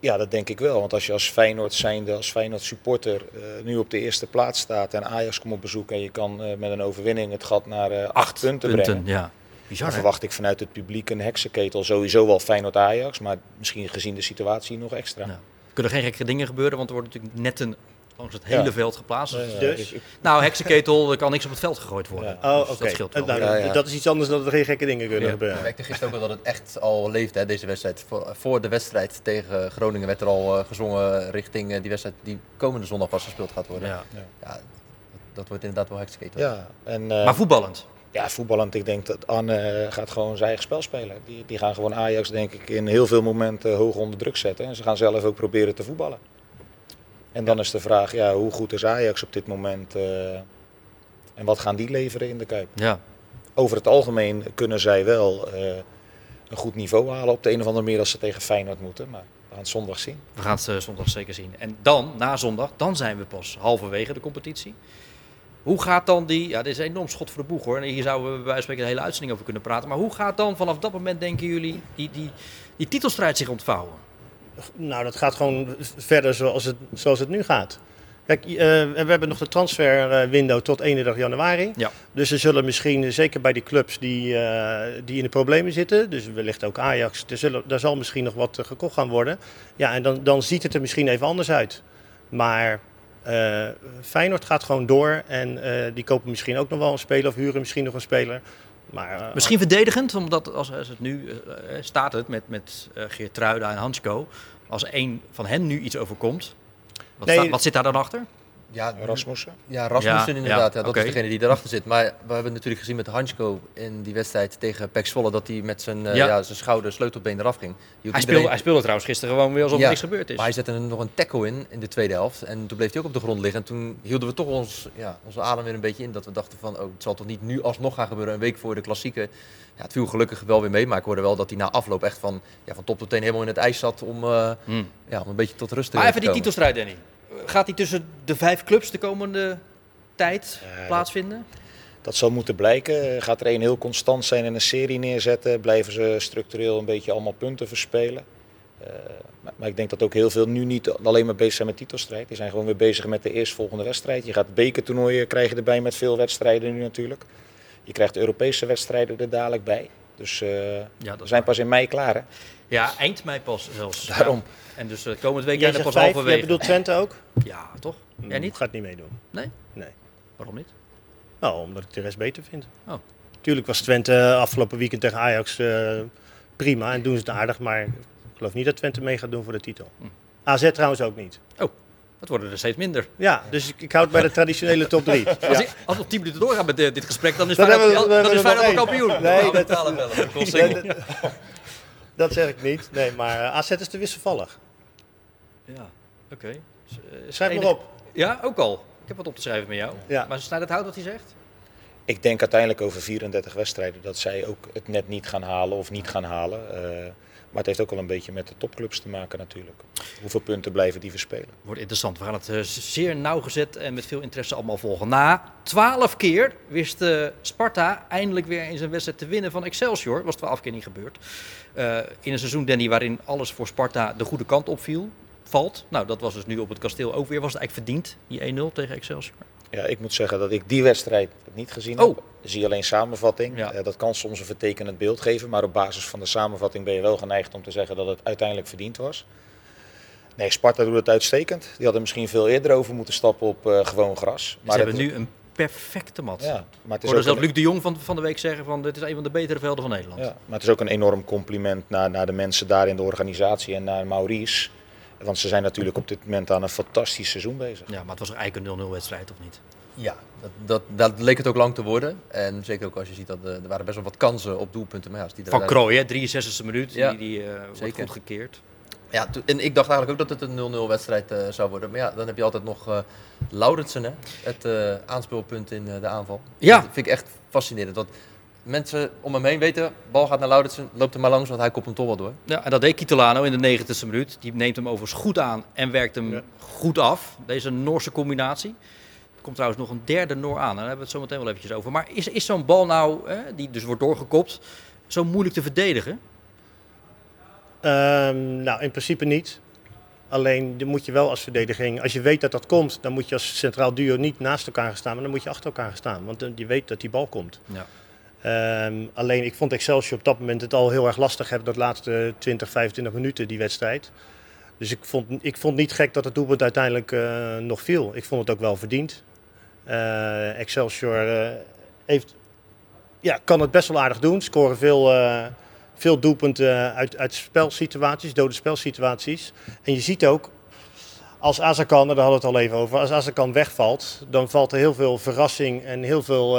Ja, dat denk ik wel. Want als je als Feyenoord zijnde, als Feyenoord supporter eh, nu op de eerste plaats staat en Ajax komt op bezoek en je kan eh, met een overwinning het gat naar acht, punten, brengen. ja. Bizar, Dan hè? verwacht ik vanuit het publiek een heksenketel. Sowieso wel Feyenoord-Ajax, maar misschien gezien de situatie nog extra. Ja. Er kunnen geen gekke dingen gebeuren, want er wordt natuurlijk netten langs het hele Ja. veld geplaatst. Dus? Nou, heksenketel, er kan niks op het veld gegooid worden. Ja. Oh, Dus. Dat scheelt wel. Nou, Ja, ja. Dat is iets anders dan dat er geen gekke dingen kunnen Ja. Ik gebeuren. merkte gisteren ook wel dat het echt al leeft, hè, deze wedstrijd. Voor, de wedstrijd tegen Groningen werd er al eh, gezongen richting eh, die wedstrijd die komende zondag pas gespeeld gaat worden. Ja. Ja. dat, dat wordt inderdaad wel heksketen. ja, en, eh, Maar voetballend. Ja, voetballend, ik denk dat Anne eh, gaat gewoon zijn eigen spel spelen. Die, die gaan gewoon Ajax, denk ik, in heel veel momenten hoog onder druk zetten. En ze gaan zelf ook proberen te voetballen. En dan is de vraag, ja, hoe goed is Ajax op dit moment? eh, en wat gaan die leveren in de Kuip? Ja. Over het algemeen kunnen zij wel eh, een goed niveau halen op de een of andere manier als ze tegen Feyenoord moeten. Maar we gaan het zondag zien. We gaan het zondag zeker zien. En dan, na zondag, dan zijn we pas halverwege de competitie. Hoe gaat dan die... Ja, dit is een enorm schot voor de boeg hoor. En hier zouden we bij wijze van spreken een hele uitzending over kunnen praten. Maar hoe gaat dan vanaf dat moment, denken jullie, die, die, die titelstrijd zich ontvouwen? Nou, dat gaat gewoon verder zoals het, zoals het nu gaat. Kijk, eh, we hebben nog de transferwindow tot 31 januari. Ja. Dus er zullen misschien, eh, zeker bij die clubs die, eh, die in de problemen zitten, dus wellicht ook Ajax, er, zullen, daar zal misschien nog wat eh, gekocht gaan worden. Ja, en dan, dan ziet het er misschien even anders uit. Maar eh, Feyenoord gaat gewoon door en eh, die kopen misschien ook nog wel een speler of huren misschien nog een speler. Maar, eh, Misschien verdedigend, omdat als, als het nu staat het met, met eh Geert Truida en Hansko. Als een van hen nu iets overkomt, wat, Nee. sta- wat zit daar dan achter? Ja, Rasmussen? Ja, Rasmussen Ja, inderdaad. ja, Ja, dat is degene die erachter zit. Maar we hebben natuurlijk gezien met Hansko in die wedstrijd tegen Pek Zwolle... dat hij met zijn, eh, Ja. ja. zijn schouder sleutelbeen eraf ging. Hij iedereen- speelde, hij speelde trouwens gisteren gewoon weer alsof er niks gebeurd is. Maar hij zette er nog een tackle in, in de tweede helft. En toen bleef hij ook op de grond liggen. En toen hielden we toch ons, ja, onze adem weer een beetje in. Dat we dachten van, oh, het zal toch niet nu alsnog gaan gebeuren. Een week voor de klassieke. Ja, het viel gelukkig wel weer mee. Maar ik hoorde wel dat hij na afloop echt van, ja, van top tot teen helemaal in het ijs zat. Om, eh, Hmm. ja, om een beetje tot rust te Maar even die komen. titelstrijd, Danny. Gaat die tussen de vijf clubs de komende tijd Ja, plaatsvinden? Dat zal moeten blijken. Gaat er een heel constant zijn en een serie neerzetten? Blijven ze structureel een beetje allemaal punten verspelen? Eh, maar, maar ik denk dat ook heel veel nu niet alleen maar bezig zijn met titelstrijd. Die zijn gewoon weer bezig met de eerstvolgende wedstrijd. Je gaat bekertoernooien krijgen erbij met veel wedstrijden nu natuurlijk. Je krijgt Europese wedstrijden er dadelijk bij. Dus eh, Ja, dat we zijn waar. pas in mei klaar hè? Ja, eind mei pas zelfs. Daarom. Ja. En dus uh, komend week jij zijn zegt pas vijf, jij halverwege. bedoelt Twente ook? Ja, toch? Jij Hmm, niet? Gaat niet meedoen. Nee? Nee. Waarom niet? Nou, omdat ik de rest beter vind. Oh. Tuurlijk was Twente afgelopen weekend tegen Ajax eh, prima en doen ze het aardig, maar ik geloof niet dat Twente mee gaat doen voor de titel. Hm. AZ trouwens ook niet. Het worden er steeds minder. Ja, dus ik, ik houd bij de traditionele top 3. Als, ik, als we op 10 minuten doorgaan met eh, dit gesprek, dan is Feyenoord, nog kampioen. Nee, Nou, dat-. Dat single. dat, dat zeg ik niet. Nee, maar eh, AZ is te wisselvallig. Ja, oké. Eh, Schrijf enig- maar op. Ja, ook al. Ik heb wat op te schrijven met jou. Ja. Maar snijdt het hout wat hij zegt? Ik denk uiteindelijk over 34 wedstrijden dat zij ook het net niet gaan halen of niet gaan halen. Eh, maar het heeft ook wel een beetje met de topclubs te maken natuurlijk. Hoeveel punten blijven die verspelen? Wordt interessant. We gaan het eh, zeer nauwgezet en met veel interesse allemaal volgen. Na twaalf keer wist eh, Sparta eindelijk weer in zijn wedstrijd te winnen van Excelsior. Was twaalf keer niet gebeurd. Eh, in een seizoen, Danny, waarin alles voor Sparta de goede kant opviel. Valt. Nou, dat was dus nu op het kasteel ook weer. Was het eigenlijk verdiend, die 1-0 tegen Excelsior? Ja, ik moet zeggen dat ik die wedstrijd niet gezien Oh. heb. Zie alleen samenvatting. Ja. Eh, dat kan soms een vertekenend beeld geven, maar op basis van de samenvatting ben je wel geneigd om te zeggen dat het uiteindelijk verdiend was. Nee, Sparta doet het uitstekend. Die hadden misschien veel eerder over moeten stappen op eh, gewoon gras. Ze hebben nu een perfecte mat. Ja, maar het is hoorde ook zelf een- Luc de Jong van, van de week zeggen van dit is een van de betere velden van Nederland. Ja, maar het is ook een enorm compliment naar, naar de mensen daar in de organisatie en naar Maurice. Want ze zijn natuurlijk op dit moment aan een fantastisch seizoen bezig. Ja, maar het was eigenlijk een 0-0 wedstrijd, of niet? Ja, dat, dat, dat leek het ook lang te worden. En zeker ook als je ziet dat eh, er waren best wel wat kansen op doelpunten. Maar ja, die Van Krooi, hè? 63e minuut. Ja, die die eh, wordt goed gekeerd. Ja, en ik dacht eigenlijk ook dat het een 0-0 wedstrijd eh, zou worden. Maar ja, dan heb je altijd nog eh Laurensen, hè? het eh, aanspeelpunt in eh, de aanval. Ja. Dat vind ik echt fascinerend. Want mensen om hem heen weten, bal gaat naar Laurensen, loopt er maar langs, want hij kopt hem toch wel door. Ja, en dat deed Kitolano in de 90e minuut. Die neemt hem overigens goed aan en werkt hem Ja. goed af. Deze Noorse combinatie. Er komt trouwens nog een derde Noor aan. En daar hebben we het zo meteen wel eventjes over. Maar is, is zo'n bal nou, hè, die dus wordt doorgekopt, zo moeilijk te verdedigen? Ehm, nou, in principe niet. Alleen dan moet je wel als verdediging, als je weet dat dat komt, dan moet je als centraal duo niet naast elkaar gaan staan, maar dan moet je achter elkaar gaan staan. Want dan- je weet dat die bal komt. Ja. Ehm, alleen ik vond Excelsior op dat moment het al heel erg lastig hebben, dat laatste 20, 25 minuten, die wedstrijd. Dus ik vond, ik vond niet gek dat het doelpunt uiteindelijk eh, nog viel. Ik vond het ook wel verdiend. Eh, Excelsior eh, heeft, ja, kan het best wel aardig doen. Scoren veel, veel doelpunten uit, uit spelsituaties, dode spelsituaties. En je ziet ook, als Azarkan, daar hadden we het al even over, als Azarkan wegvalt, dan valt er heel veel verrassing en heel veel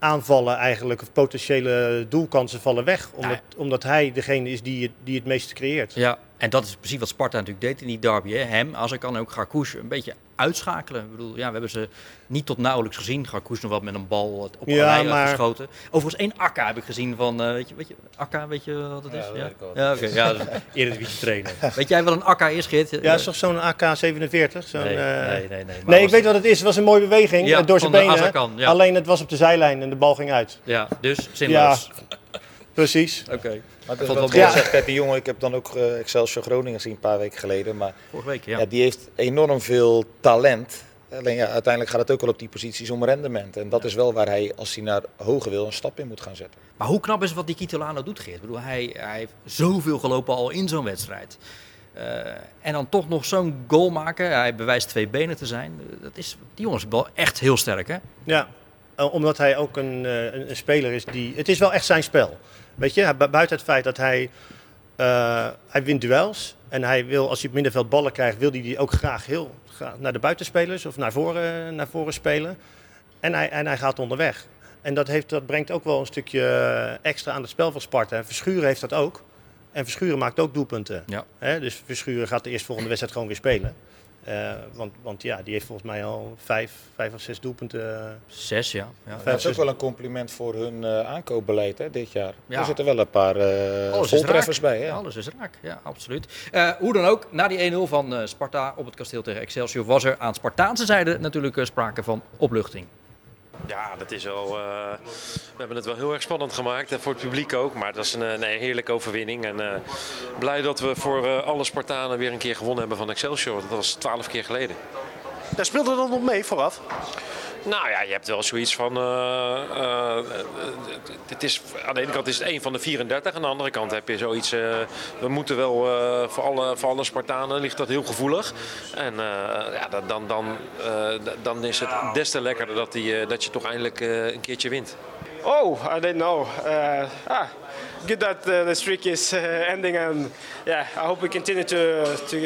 aanvallen eigenlijk, of potentiële doelkansen vallen weg. Omdat, omdat hij degene is die, het- die het meeste creëert. Ja, en dat is precies wat Sparta natuurlijk deed in die derby. Hè. Hem, als ik kan ook Garkouche een beetje uitschakelen. Ik bedoel, ja, we hebben ze niet tot nauwelijks gezien. Garkouche nog wat met een bal op Ja, ja, maar- geschoten. Overigens één Akka heb ik gezien van, eh, weet je, weet je, Akka, weet je wat het is? Ja, ja oké. Ja, dat is een Eredivisie trainer. weet jij wat een Akka is, Geert? Ja, is toch zo'n AK-47? Zo'n, nee, eh, nee, nee, nee. maar Nee, ik was- weet wat het is. Het was een mooie beweging Ja, eh, door zijn benen. Azarkan, ja. Alleen het was op de zijlijn en de bal ging uit. Ja, dus zinloos. Precies. Oké, Maar het is vond wat het wel Geert zegt, kijk, die jongen, ik heb dan ook eh, Excelsior Groningen gezien een paar weken geleden. Maar vorige week, ja. ja. die heeft enorm veel talent. Alleen ja, uiteindelijk gaat het ook wel op die posities om rendement. En dat is wel waar hij, als hij naar hoger wil, een stap in moet gaan zetten. Maar hoe knap is het wat die Kitolano doet, Geert? Ik bedoel, hij, hij heeft zoveel gelopen al in zo'n wedstrijd. Eh, en dan toch nog zo'n goal maken. Hij bewijst twee benen te zijn. Dat is, die jongen is wel echt heel sterk, hè? Ja, omdat hij ook een, eh, een, een speler is die... Het is wel echt zijn spel. Weet je, bu- buiten het feit dat hij... eh, hij wint duels. En hij wil, als hij op middenveld ballen krijgt, wil hij die ook graag heel graag naar de buitenspelers of naar voren, naar voren spelen. En hij, en hij gaat onderweg. En dat, heeft, dat brengt ook wel een stukje eh, extra aan het spel van Sparta. En Verschuren heeft dat ook. En Verschuren maakt ook doelpunten. Ja. Dus Verschuren gaat de eerstvolgende wedstrijd gewoon weer spelen. Eh, want, want ja, die heeft volgens mij al vijf, vijf of zes doelpunten. eh, Zes, ja. ja. Dat is ook wel een compliment voor hun eh, aankoopbeleid hè, dit jaar. Ja. Er zitten wel een paar eh is voltreffers bij. Ja. Alles is raak, ja, absoluut. Eh, hoe dan ook, na die 1-0 van eh, Sparta op het kasteel tegen Excelsior... was er aan Spartaanse zijde natuurlijk sprake van opluchting. Ja, dat is wel. eh, we hebben het wel heel erg spannend gemaakt. En voor het publiek ook. Maar dat is een, eh, heerlijke overwinning. En eh, blij dat we voor alle Spartanen weer een keer gewonnen hebben van Excelsior. Dat was twaalf keer geleden. Daar speelde dan nog mee vooraf. Nou ja, je hebt wel zoiets van. eh, eh, eh, het is, aan de ene kant is het één van de 34. Aan de andere kant heb je zoiets. we moeten wel. voor, alle, voor alle Spartanen ligt dat heel gevoelig. En ja, dan, dan, dan, dan is het des te lekkerder dat, die, dat je toch eindelijk een keertje wint. Oh, I didn't know. Uh, ah, good that the streak is ending, and yeah, I hope we continue to to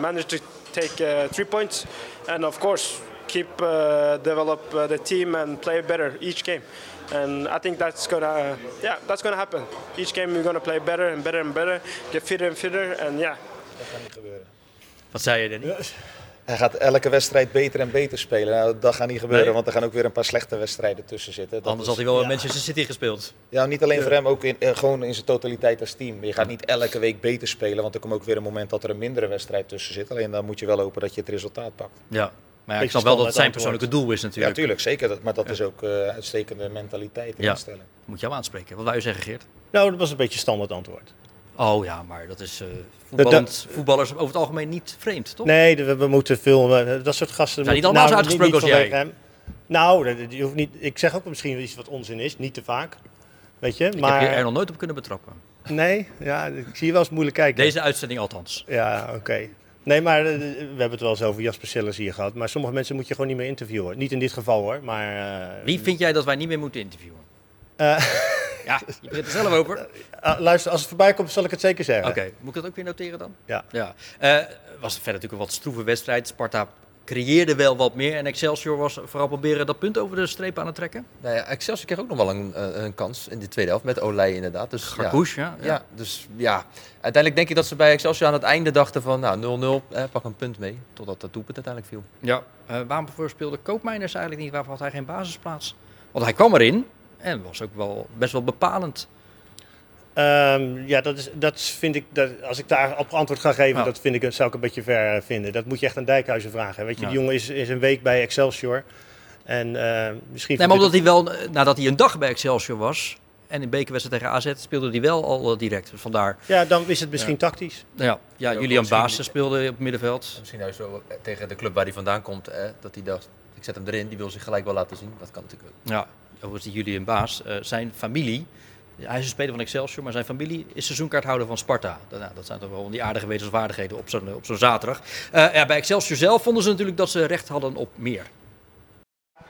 manage to take three points, and of course keep uh, develop uh, the team and play better each game. And I think that's gonna, yeah, that's gonna happen. Each game we're gonna play better and better and better, get fitter and fitter, and yeah. Dat gaat niet gebeuren. Wat zei je, Danny? Hij gaat elke wedstrijd beter en beter spelen. Nou, dat gaat niet gebeuren, Nee. want er gaan ook weer een paar slechte wedstrijden tussen zitten. Dat Anders is- had hij wel ja. in Manchester City gespeeld. Ja, niet alleen voor hem, ook in, eh, gewoon in zijn totaliteit als team. Je gaat niet elke week beter spelen, want er komt ook weer een moment dat er een mindere wedstrijd tussen zit. Alleen dan moet je wel hopen dat je het resultaat pakt. Ja. Maar ja, ik snap wel dat het zijn persoonlijke doel is Ja, natuurlijk. tuurlijk, zeker. Dat, maar dat is ook eh, uitstekende mentaliteit en Ja. instelling. Moet jou aanspreken. Wat wou je zeggen, Geert? Nou, dat was een beetje standaard antwoord. Oh ja, maar dat is eh voetballend, voetballers over het algemeen niet vreemd, toch? Nee, we, we moeten veel. eh, dat soort gasten. Zijn niet moeten- allemaal zo uitgesproken als vanwege jij? hem. Nou, je hoeft niet, ik zeg ook misschien iets wat onzin is, niet te vaak. Weet je, Ik maar. heb je er nog nooit op kunnen betrappen. Nee, ja, ik zie je wel eens moeilijk kijken. Deze uitzending althans. Ja, oké. Nee, maar eh, we hebben het wel eens over Jasper Sellers hier gehad. Maar sommige mensen moet je gewoon niet meer interviewen. Niet in dit geval hoor, maar... eh, Wie vind jij dat wij niet meer moeten interviewen? eh, Ja, je begint er zelf over. Oké, ah, luister, als het voorbij komt, zal ik het zeker zeggen. moet ik dat ook weer noteren dan? Ja. ja. Was verder natuurlijk een wat stroeve wedstrijd. Sparta creëerde wel wat meer. En Excelsior was vooral proberen dat punt over de streep aan het trekken. Nou ja, Excelsior kreeg ook nog wel een, eh, een kans in de tweede helft met Olij inderdaad. Dus, ja. Garkouche, ja. Ja, dus ja. Uiteindelijk denk ik dat ze bij Excelsior aan het einde dachten van nou 0-0, eh, pak een punt mee. Totdat dat doelpunt uiteindelijk viel. Ja, eh, waarom speelde Koopmeiners eigenlijk niet? Waarvoor had hij geen basisplaats? Want hij kwam erin en was ook wel best wel bepalend. Ehm, ja, dat, is, dat vind ik, dat, als ik daar op antwoord ga geven, Ja. dat vind ik, dat zou ik een beetje ver eh, vinden. Dat moet je echt aan Dijkhuizen vragen. Weet je, Ja. die jongen is, is een week bij Excelsior. En eh, misschien... Nee, maar omdat hij wel, nadat hij een dag bij Excelsior was en in bekerwedstrijd tegen AZ, speelde hij wel al eh, direct. Dus vandaar, Ja, dan is het misschien tactisch. ja, ja Julian Baas speelde op het middenveld. Misschien juist zo eh, tegen de club waar hij vandaan komt, eh, dat hij dacht ik zet hem erin, die wil zich gelijk wel laten zien. Dat kan natuurlijk ook. Ja, overigens die Julian Baas, eh, zijn familie, hij is een speler van Excelsior, maar zijn familie is seizoenkaarthouder van Sparta. Nou, dat zijn toch wel die aardige wetenswaardigheden op zo'n op zo'n zaterdag. Eh, ja, bij Excelsior zelf vonden ze natuurlijk dat ze recht hadden op meer.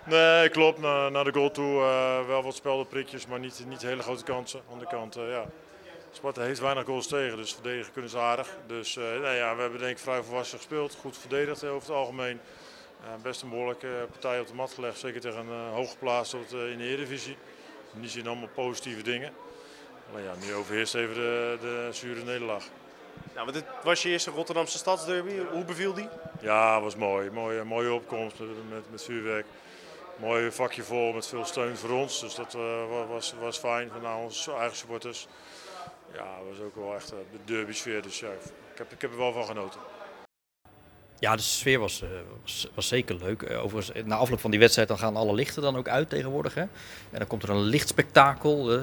Nee, klopt. Na- de goal toe eh, wel wat speldenprikjes, maar niet, niet hele grote kansen. Aan de kant, eh, ja. Sparta heeft weinig goals tegen, dus verdedigen kunnen ze aardig. Dus nee, ja, we hebben denk ik vrij volwassen gespeeld. Goed verdedigd over het algemeen. Best een behoorlijke eh, partij op de mat gelegd. Zeker tegen een hooggeplaatst in de Eredivisie. In die zin allemaal positieve dingen. Alleen ja, nu overheerst even de, de zure nederlaag. Nou, maar dit was je eerste Rotterdamse stadsderby. Hoe beviel die? Ja, was mooi. Mooie, mooie opkomst met, met, met vuurwerk. Mooi vakje vol met veel steun voor ons. Dus dat eh, wa- was, was fijn van nou, onze eigen supporters. Ja, was ook wel echt eh, de derby sfeer. Dus ja, ik heb, ik heb er wel van genoten. Ja, de sfeer was, eh, was, was zeker leuk. Eh, overigens, eh, na afloop van die wedstrijd dan gaan alle lichten dan ook uit tegenwoordig. Hè? En dan komt er een lichtspektakel. eh,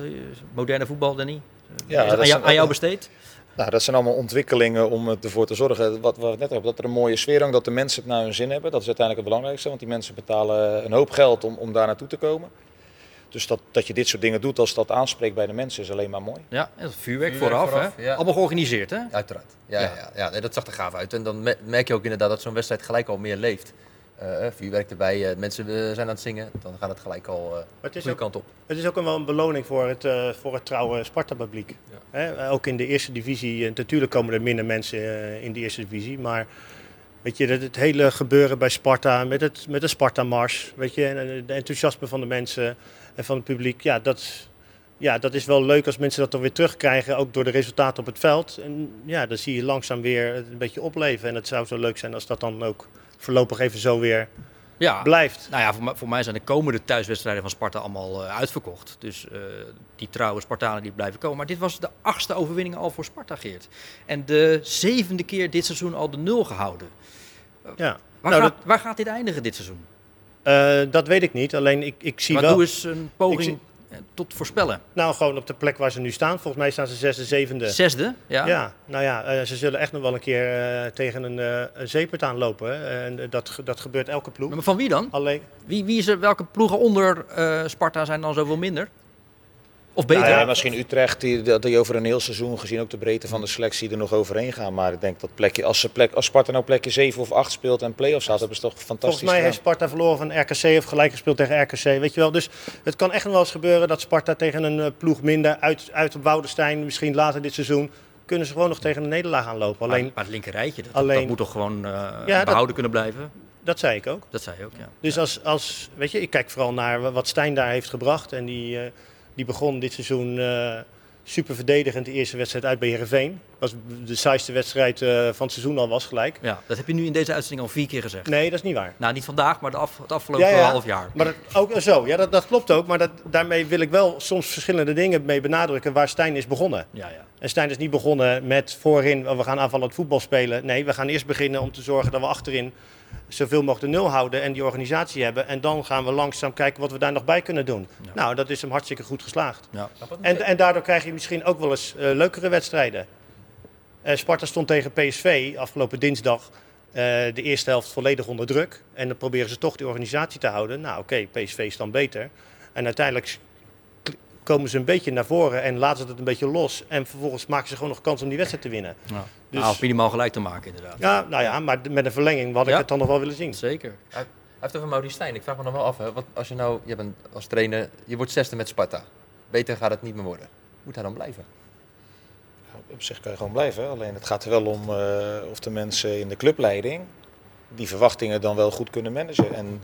moderne voetbal, Danny. Ja, Is dat aan, jou, een- aan jou besteed? Nou, dat zijn allemaal ontwikkelingen om ervoor te zorgen, wat we net hebben, dat er een mooie sfeer hangt, dat de mensen het naar hun zin hebben. Dat is uiteindelijk het belangrijkste, want die mensen betalen een hoop geld om, om daar naartoe te komen. Dus dat, dat je dit soort dingen doet als dat aanspreekt bij de mensen is alleen maar mooi. Ja, en dat vuurwerk, Vuurwerk vooraf. vooraf, hè? ja. Allemaal georganiseerd, hè? Uiteraard. Ja, Ja. ja. Nee, dat zag er gaaf uit. En dan me- merk je ook inderdaad dat zo'n wedstrijd gelijk al meer leeft. Eh, eh, vuurwerk erbij, eh, mensen zijn aan het zingen. Dan gaat het gelijk al eh de is goede ook- kant op. Het is ook een, wel een beloning voor het, eh, voor het trouwe Sparta-publiek. Hè, Ook in de eerste divisie. Natuurlijk komen er minder mensen in de eerste divisie. Maar weet je, het, het hele gebeuren bij Sparta met, het, met de Sparta-mars. Weet je, en de enthousiasme van de mensen en van het publiek. Ja dat, ja, dat is wel leuk als mensen dat dan weer terugkrijgen. Ook door de resultaten op het veld. En ja, dan zie je langzaam weer een beetje opleven. En het zou zo leuk zijn als dat dan ook voorlopig even zo weer Ja. blijft. Nou ja, voor, mij- voor mij zijn de komende thuiswedstrijden van Sparta allemaal eh, uitverkocht. Dus eh, die trouwe Spartanen die blijven komen. Maar dit was de achtste overwinning al voor Sparta, Geert. En de zevende keer dit seizoen al de nul gehouden. Ja. Waar, Nou, gaat, waar gaat dit eindigen dit seizoen? Eh, dat weet ik niet. Alleen ik, ik zie maar wel. doe eens een poging zie- tot voorspellen. Nou, gewoon op de plek waar ze nu staan. Volgens mij staan ze zesde, zevende. Zesde, ja. Ja, nou ja, eh, ze zullen echt nog wel een keer eh, tegen een, een zeepert aanlopen. En dat, dat gebeurt elke ploeg. Maar van wie dan? Alleen, Wie, wie is er, welke ploegen onder Sparta zijn dan zoveel minder? Of beter? Nou ja, misschien Utrecht, die, dat die over een heel seizoen gezien ook de breedte van de selectie er nog overheen gaan. Maar ik denk dat plekje, als, ze plek, als Sparta nou plekje 7 of 8 speelt en play-offs haalt, hebben ze toch fantastisch volgens mij gedaan. heeft Sparta verloren van RKC of gelijk gespeeld tegen RKC. Weet je wel. Dus het kan echt nog wel eens gebeuren dat Sparta tegen een eh, ploeg minder uit, uit op Woudenstein, misschien later dit seizoen, kunnen ze gewoon nog tegen een nederlaag aanlopen. Maar, Alleen, maar het linkerrijtje, dat, alleen- dat moet toch gewoon eh, behouden kunnen blijven? dat zei ik ook. Dat zei je ook, ja. Dus als, als, weet je, ik kijk vooral naar wat Stijn daar heeft gebracht. En die, eh, die begon dit seizoen eh, super verdedigend de eerste wedstrijd uit bij Heerenveen. Was de saaiste wedstrijd eh, van het seizoen al was gelijk. ja. Dat heb je nu in deze uitzending al vier keer gezegd. Nee, dat is niet waar. Nou, niet vandaag, maar de af, het afgelopen Ja, ja. half jaar. Maar dat, ook zo, ja, dat, dat klopt ook. Maar dat, daarmee wil ik wel soms verschillende dingen mee benadrukken waar Stijn is begonnen. Ja, ja. En Stijn is niet begonnen met voorin, oh, we gaan aanvallend voetbal spelen. Nee, we gaan eerst beginnen om te zorgen dat we achterin zoveel mogelijk de nul houden en die organisatie hebben. En dan gaan we langzaam kijken wat we daar nog bij kunnen doen. Nou, dat is hem hartstikke goed geslaagd. Ja. En, en daardoor krijg je misschien ook wel eens eh, leukere wedstrijden. Eh, Sparta stond tegen PSV afgelopen dinsdag eh, de eerste helft volledig onder druk. En dan proberen ze toch die organisatie te houden. Nou oké, PSV is dan beter. En uiteindelijk komen ze een beetje naar voren en laten ze het een beetje los. En vervolgens maken ze gewoon nog kans om die wedstrijd te winnen. Ja. Dus- Nou, of minimaal gelijk te maken, inderdaad. Ja, nou ja, maar met een verlenging had ik Ja. het dan nog wel willen zien. Zeker. Hij hij heeft over Maurice Stijn. Ik vraag me dan wel af, hè, wat als je nou, je bent als trainer, je wordt zesde met Sparta. Beter gaat het niet meer worden. Moet hij dan blijven? Op zich kan je gewoon blijven. Alleen het gaat er wel om eh, of de mensen in de clubleiding die verwachtingen dan wel goed kunnen managen. En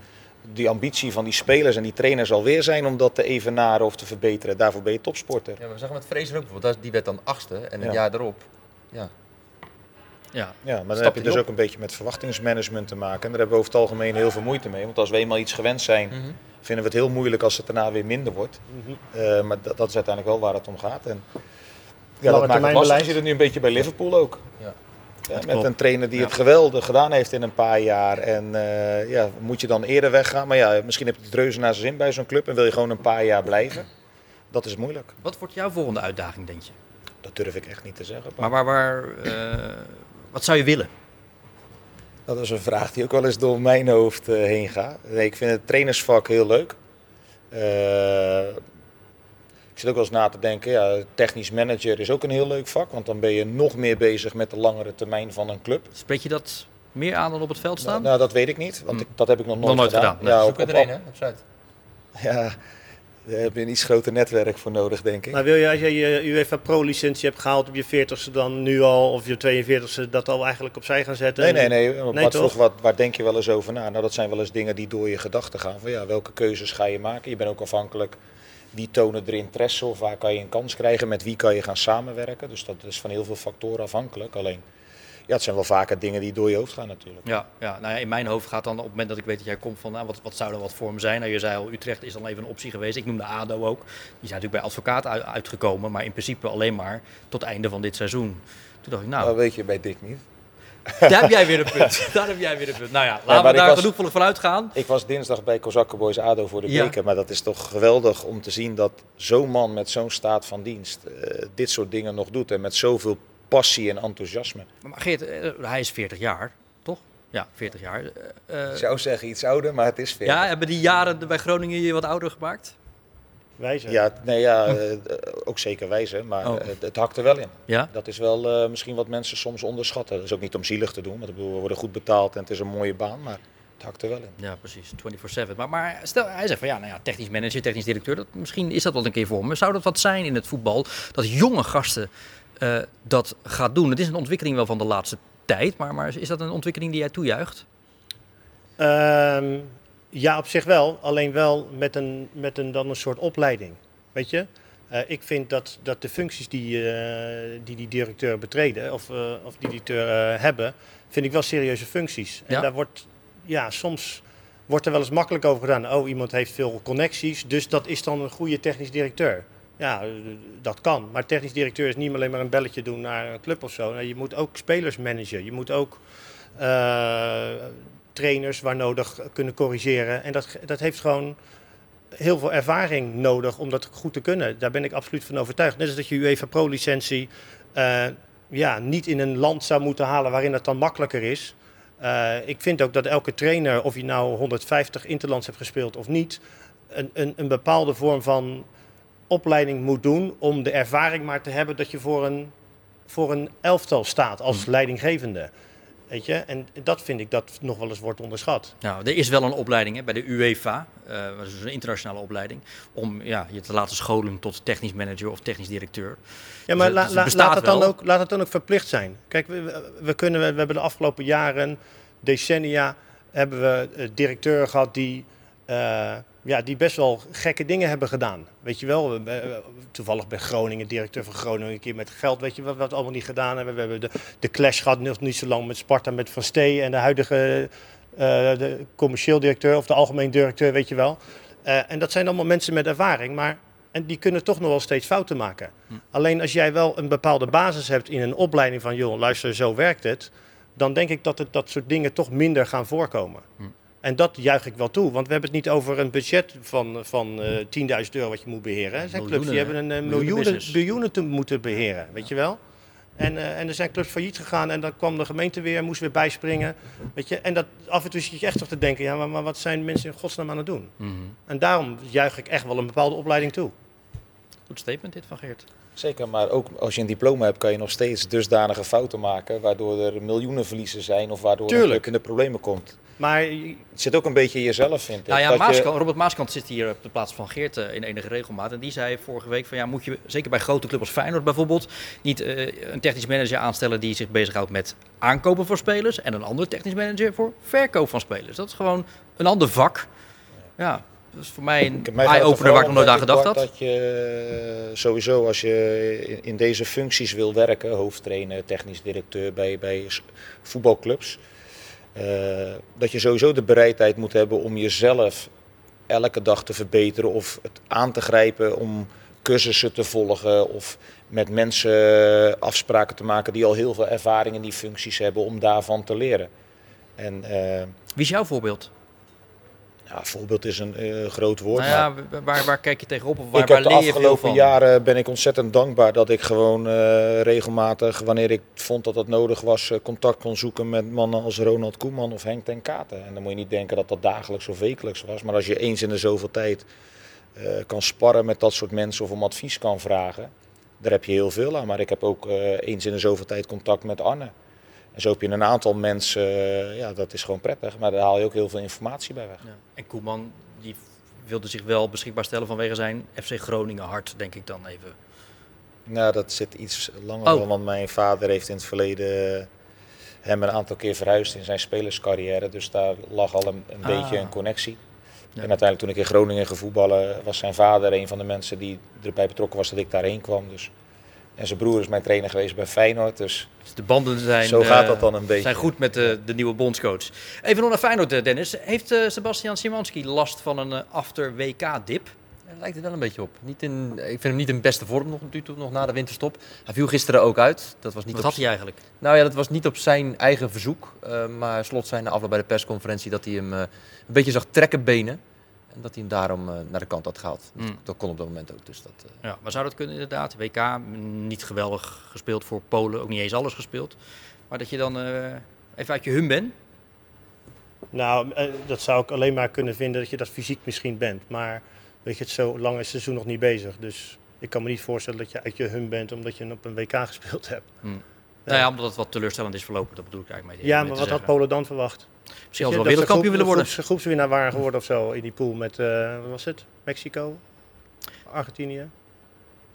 die ambitie van die spelers en die trainers zal weer zijn om dat te evenaren of te verbeteren. Daarvoor ben je topsporter. Ja, maar we zagen met Fraser ook bijvoorbeeld. Die werd dan achtste en een Ja. jaar erop. Ja. Ja. Ja, maar dan Stap heb je dus op. ook een beetje met verwachtingsmanagement te maken. En daar hebben we over het algemeen heel veel moeite mee. Want als we eenmaal iets gewend zijn, Mhm. vinden we het heel moeilijk als het daarna weer minder wordt. Mhm. Eh, maar dat, dat is uiteindelijk wel waar het om gaat. En ja, dat Lange maakt het termijn lastig. Je beleid. ziet het nu een beetje bij Liverpool ook. Ja. Ja, met klopt. een trainer die Ja. het geweldig gedaan heeft in een paar jaar. En eh, ja, moet je dan eerder weggaan? Maar ja, misschien heb je het reuze naar zijn zin bij zo'n club en wil je gewoon een paar jaar blijven. Dat is moeilijk. Wat wordt jouw volgende uitdaging, denk je? Dat durf ik echt niet te zeggen. Maar waar, waar, eh, wat zou je willen? Dat is een vraag die ook wel eens door mijn hoofd eh, heen gaat. Nee, ik vind het trainersvak heel leuk. Zit ook wel eens na te denken, ja, technisch manager is ook een heel leuk vak. Want dan ben je nog meer bezig met de langere termijn van een club. Spreek je dat meer aan dan op het veld Nou, staan? nou, dat weet ik niet, want ik, dat heb ik nog nooit, Nog nooit gedaan. Ja, Zoek op, op- een, hè, op Zuid. ja, daar heb je een iets groter netwerk voor nodig, denk ik. Maar wil je, als je je UEFA Pro-licentie hebt gehaald op je 40ste dan nu al, of je 42ste, dat al eigenlijk opzij gaan zetten? Nee, nee, nee. Nee, vroeg, wat, waar denk je wel eens over na? Nou, dat zijn wel eens dingen die door je gedachten gaan. Van ja, welke keuzes ga je maken? Je bent ook afhankelijk. Wie tonen er interesse of waar kan je een kans krijgen? Met wie kan je gaan samenwerken? Dus dat is van heel veel factoren afhankelijk. Alleen, ja, het zijn wel vaker dingen die door je hoofd gaan natuurlijk. Ja, ja, nou ja, in mijn hoofd gaat dan op het moment dat ik weet dat jij komt van nou, wat, wat zou er wat voor me zijn. Nou, je zei al, Utrecht is dan even een optie geweest. Ik noemde ADO ook. Die zijn natuurlijk bij advocaat uit- uitgekomen, maar in principe alleen maar tot einde van dit seizoen. Toen dacht ik, nou, Dat weet je bij Dick niet. Daar heb jij weer een punt. daar heb jij weer een punt. Nou ja, laten we daar was- genoeg van uitgaan. Ik was dinsdag bij Kozakkenboys ADO voor de Ja. beker. Maar dat is toch geweldig om te zien dat zo'n man met zo'n staat van dienst eh, dit soort dingen nog doet. En met zoveel passie en enthousiasme. Maar Geert, eh, hij is 40 jaar, toch? Ja, 40 jaar. Eh, Ik zou zeggen iets ouder, maar het is veel. ja, hebben die jaren bij Groningen je wat ouder gemaakt? Wijzen. Ja, nee, ja eh, ook zeker wijzen, maar Oh. eh, het, het hakt er wel in. Ja? Dat is wel eh, misschien wat mensen soms onderschatten. Dat is ook niet om zielig te doen, want we worden goed betaald en het is een mooie baan, maar het hakt er wel in. Ja, precies. 24-7. Maar, maar stel, hij zegt van ja, nou ja, technisch manager, technisch directeur, dat, misschien is dat wel een keer voor me. Zou dat wat zijn in het voetbal, dat jonge gasten eh, dat gaat doen? Het is een ontwikkeling wel van de laatste tijd, maar, maar is dat een ontwikkeling die jij toejuicht? Ehm, ja, op zich wel. Alleen wel met een, met een, dan een soort opleiding. Weet je? Eh, ik vind dat, dat de functies die, eh, die die directeur betreden, of, eh, of die directeur hebben, vind ik wel serieuze functies. En Ja. daar wordt, ja, soms wordt er wel eens makkelijk over gedaan. Oh, iemand heeft veel connecties, dus dat is dan een goede technisch directeur. Ja, dat kan. Maar technisch directeur is niet alleen maar een belletje doen naar een club of zo. Nee, je moet ook spelers managen. Je moet ook trainers waar nodig kunnen corrigeren. En dat, dat heeft gewoon heel veel ervaring nodig om dat goed te kunnen. Daar ben ik absoluut van overtuigd. Net als dat je UEFA Pro-licentie eh, ja, niet in een land zou moeten halen waarin het dan makkelijker is. Eh, ik vind ook dat elke trainer, of je nou 150 interlands hebt gespeeld of niet, een, een, een bepaalde vorm van opleiding moet doen om de ervaring maar te hebben dat je voor een, voor een elftal staat als leidinggevende. Weet je? En dat vind ik dat nog wel eens wordt onderschat. Nou, er is wel een opleiding hè, bij de UEFA, uh, dat is een internationale opleiding, om ja, je te laten scholen tot technisch manager of technisch directeur. Ja, maar dus, la, dus laat, het dan ook, laat het dan ook verplicht zijn. Kijk, we, we, kunnen, we hebben de afgelopen jaren, decennia, hebben we uh, directeuren gehad die... Uh, ja, die best wel gekke dingen hebben gedaan. Weet je wel, toevallig bij Groningen, directeur van Groningen, een keer met geld, weet je wat we het allemaal niet gedaan hebben. We hebben de, de clash gehad, nog niet zo lang met Sparta, met Van Stee en de huidige uh, de commercieel directeur of de algemeen directeur, weet je wel. Uh, en dat zijn allemaal mensen met ervaring, maar en die kunnen toch nog wel steeds fouten maken. Hm. Alleen als jij wel een bepaalde basis hebt in een opleiding van, joh, luister, zo werkt het, dan denk ik dat het, dat soort dingen toch minder gaan voorkomen. Hm. En dat juich ik wel toe, want we hebben het niet over een budget van, van uh, eh, 10.000 euro wat je moet beheren. Er zijn clubs die hebben een uh, miljoenen, biljoenen te moeten beheren, weet je wel. En, uh, en er zijn clubs failliet gegaan en dan kwam de gemeente weer, moest weer bijspringen. Weet je? En dat, af en toe zit je echt toch te denken, ja, maar, maar wat zijn mensen in godsnaam aan het doen? Mm -hmm. En daarom juich ik echt wel een bepaalde opleiding toe. Goed statement dit van Geert. Zeker, maar ook als je een diploma hebt, kan je nog steeds dusdanige fouten maken, waardoor er miljoenen verliezen zijn of waardoor Tuurlijk. een club in de problemen komt. Maar het zit ook een beetje in jezelf, vind ik. Nou ja, Maaskant, Robert Maaskant zit hier op de plaats van Geert uh, in enige regelmaat. En die zei vorige week van ja, moet je zeker bij grote clubs als Feyenoord bijvoorbeeld niet uh, een technisch manager aanstellen die zich bezighoudt met aankopen van spelers en een andere technisch manager voor verkoop van spelers. Dat is gewoon een ander vak. Ja, dat is voor mij een eye-opener waar ik nog nooit aan gedacht had. Dat je eh, sowieso als je in deze functies wil werken, hoofdtrainer, technisch directeur bij, bij voetbalclubs dat je sowieso de bereidheid moet hebben om jezelf elke dag te verbeteren of het aan te grijpen om cursussen te volgen of met mensen afspraken te maken die al heel veel ervaring in die functies hebben om daarvan te leren. En, uh, Wie is jouw voorbeeld? Ja, voorbeeld is een uh, groot woord. Nou ja, waar, waar kijk je tegenop? Of waar, ik waar heb de afgelopen jaren ben ik ontzettend dankbaar dat ik gewoon uh, regelmatig, wanneer ik vond dat dat nodig was, uh, contact kon zoeken met mannen als Ronald Koeman of Henk ten Katen. En dan moet je niet denken dat dat dagelijks of wekelijks was. Maar als je eens in de zoveel tijd kan sparren met dat soort mensen of om advies kan vragen, daar heb je heel veel aan. Maar ik heb ook eens in de zoveel tijd contact met Arne. En zo heb je een aantal mensen, ja, dat is gewoon prettig, maar daar haal je ook heel veel informatie bij weg. Ja. En Koeman, die wilde zich wel beschikbaar stellen vanwege zijn FC Groningen hart, denk ik dan even. Nou, dat zit iets langer, oh. want mijn vader heeft in het verleden hem een aantal keer verhuisd in zijn spelerscarrière. Dus daar lag al een, een ah. beetje een connectie. Ja. En uiteindelijk toen ik in Groningen gevoetballen, was zijn vader een van de mensen die erbij betrokken was dat ik daarheen kwam. Dus en zijn broer is mijn trainer geweest bij Feyenoord. Dus, dus de banden zijn, zo gaat dat dan een beetje. zijn goed met de, de nieuwe bondscoach. Even nog naar Feyenoord, eh, Dennis. Heeft uh, Sebastian Szymanski last van een uh, after-WK-dip? Daar lijkt het wel een beetje op. Niet in, ik vind hem niet in beste vorm nog, nog na de winterstop. Hij viel gisteren ook uit. Dat was niet Wat op, had hij eigenlijk? Nou ja, dat was niet op zijn eigen verzoek. Uh, maar slot zijn afloop bij de persconferentie dat hij hem een beetje zag trekken benen. En dat hij hem daarom uh, naar de kant had gehaald. Mm. Dat kon op dat moment ook. Dus dat, uh... Ja, maar zou dat kunnen inderdaad? WK, niet geweldig gespeeld voor Polen, ook niet eens alles gespeeld. Maar dat je dan uh, even uit je hum bent? Nou, dat zou ik alleen maar kunnen vinden dat je dat fysiek misschien bent. Maar weet je, het zo lang is het seizoen nog niet bezig. Dus ik kan me niet voorstellen dat je uit je hum bent omdat je op een WK gespeeld hebt. Mm. Nou ja, omdat het wat teleurstellend is verlopen, dat bedoel ik eigenlijk mee. Ja, maar wat had Polen dan verwacht? Misschien als wel wereldkampioen willen worden. Groeps, groepswinnaar waren geworden of zo in die pool met, uh, wat was het? Mexico? Argentinië?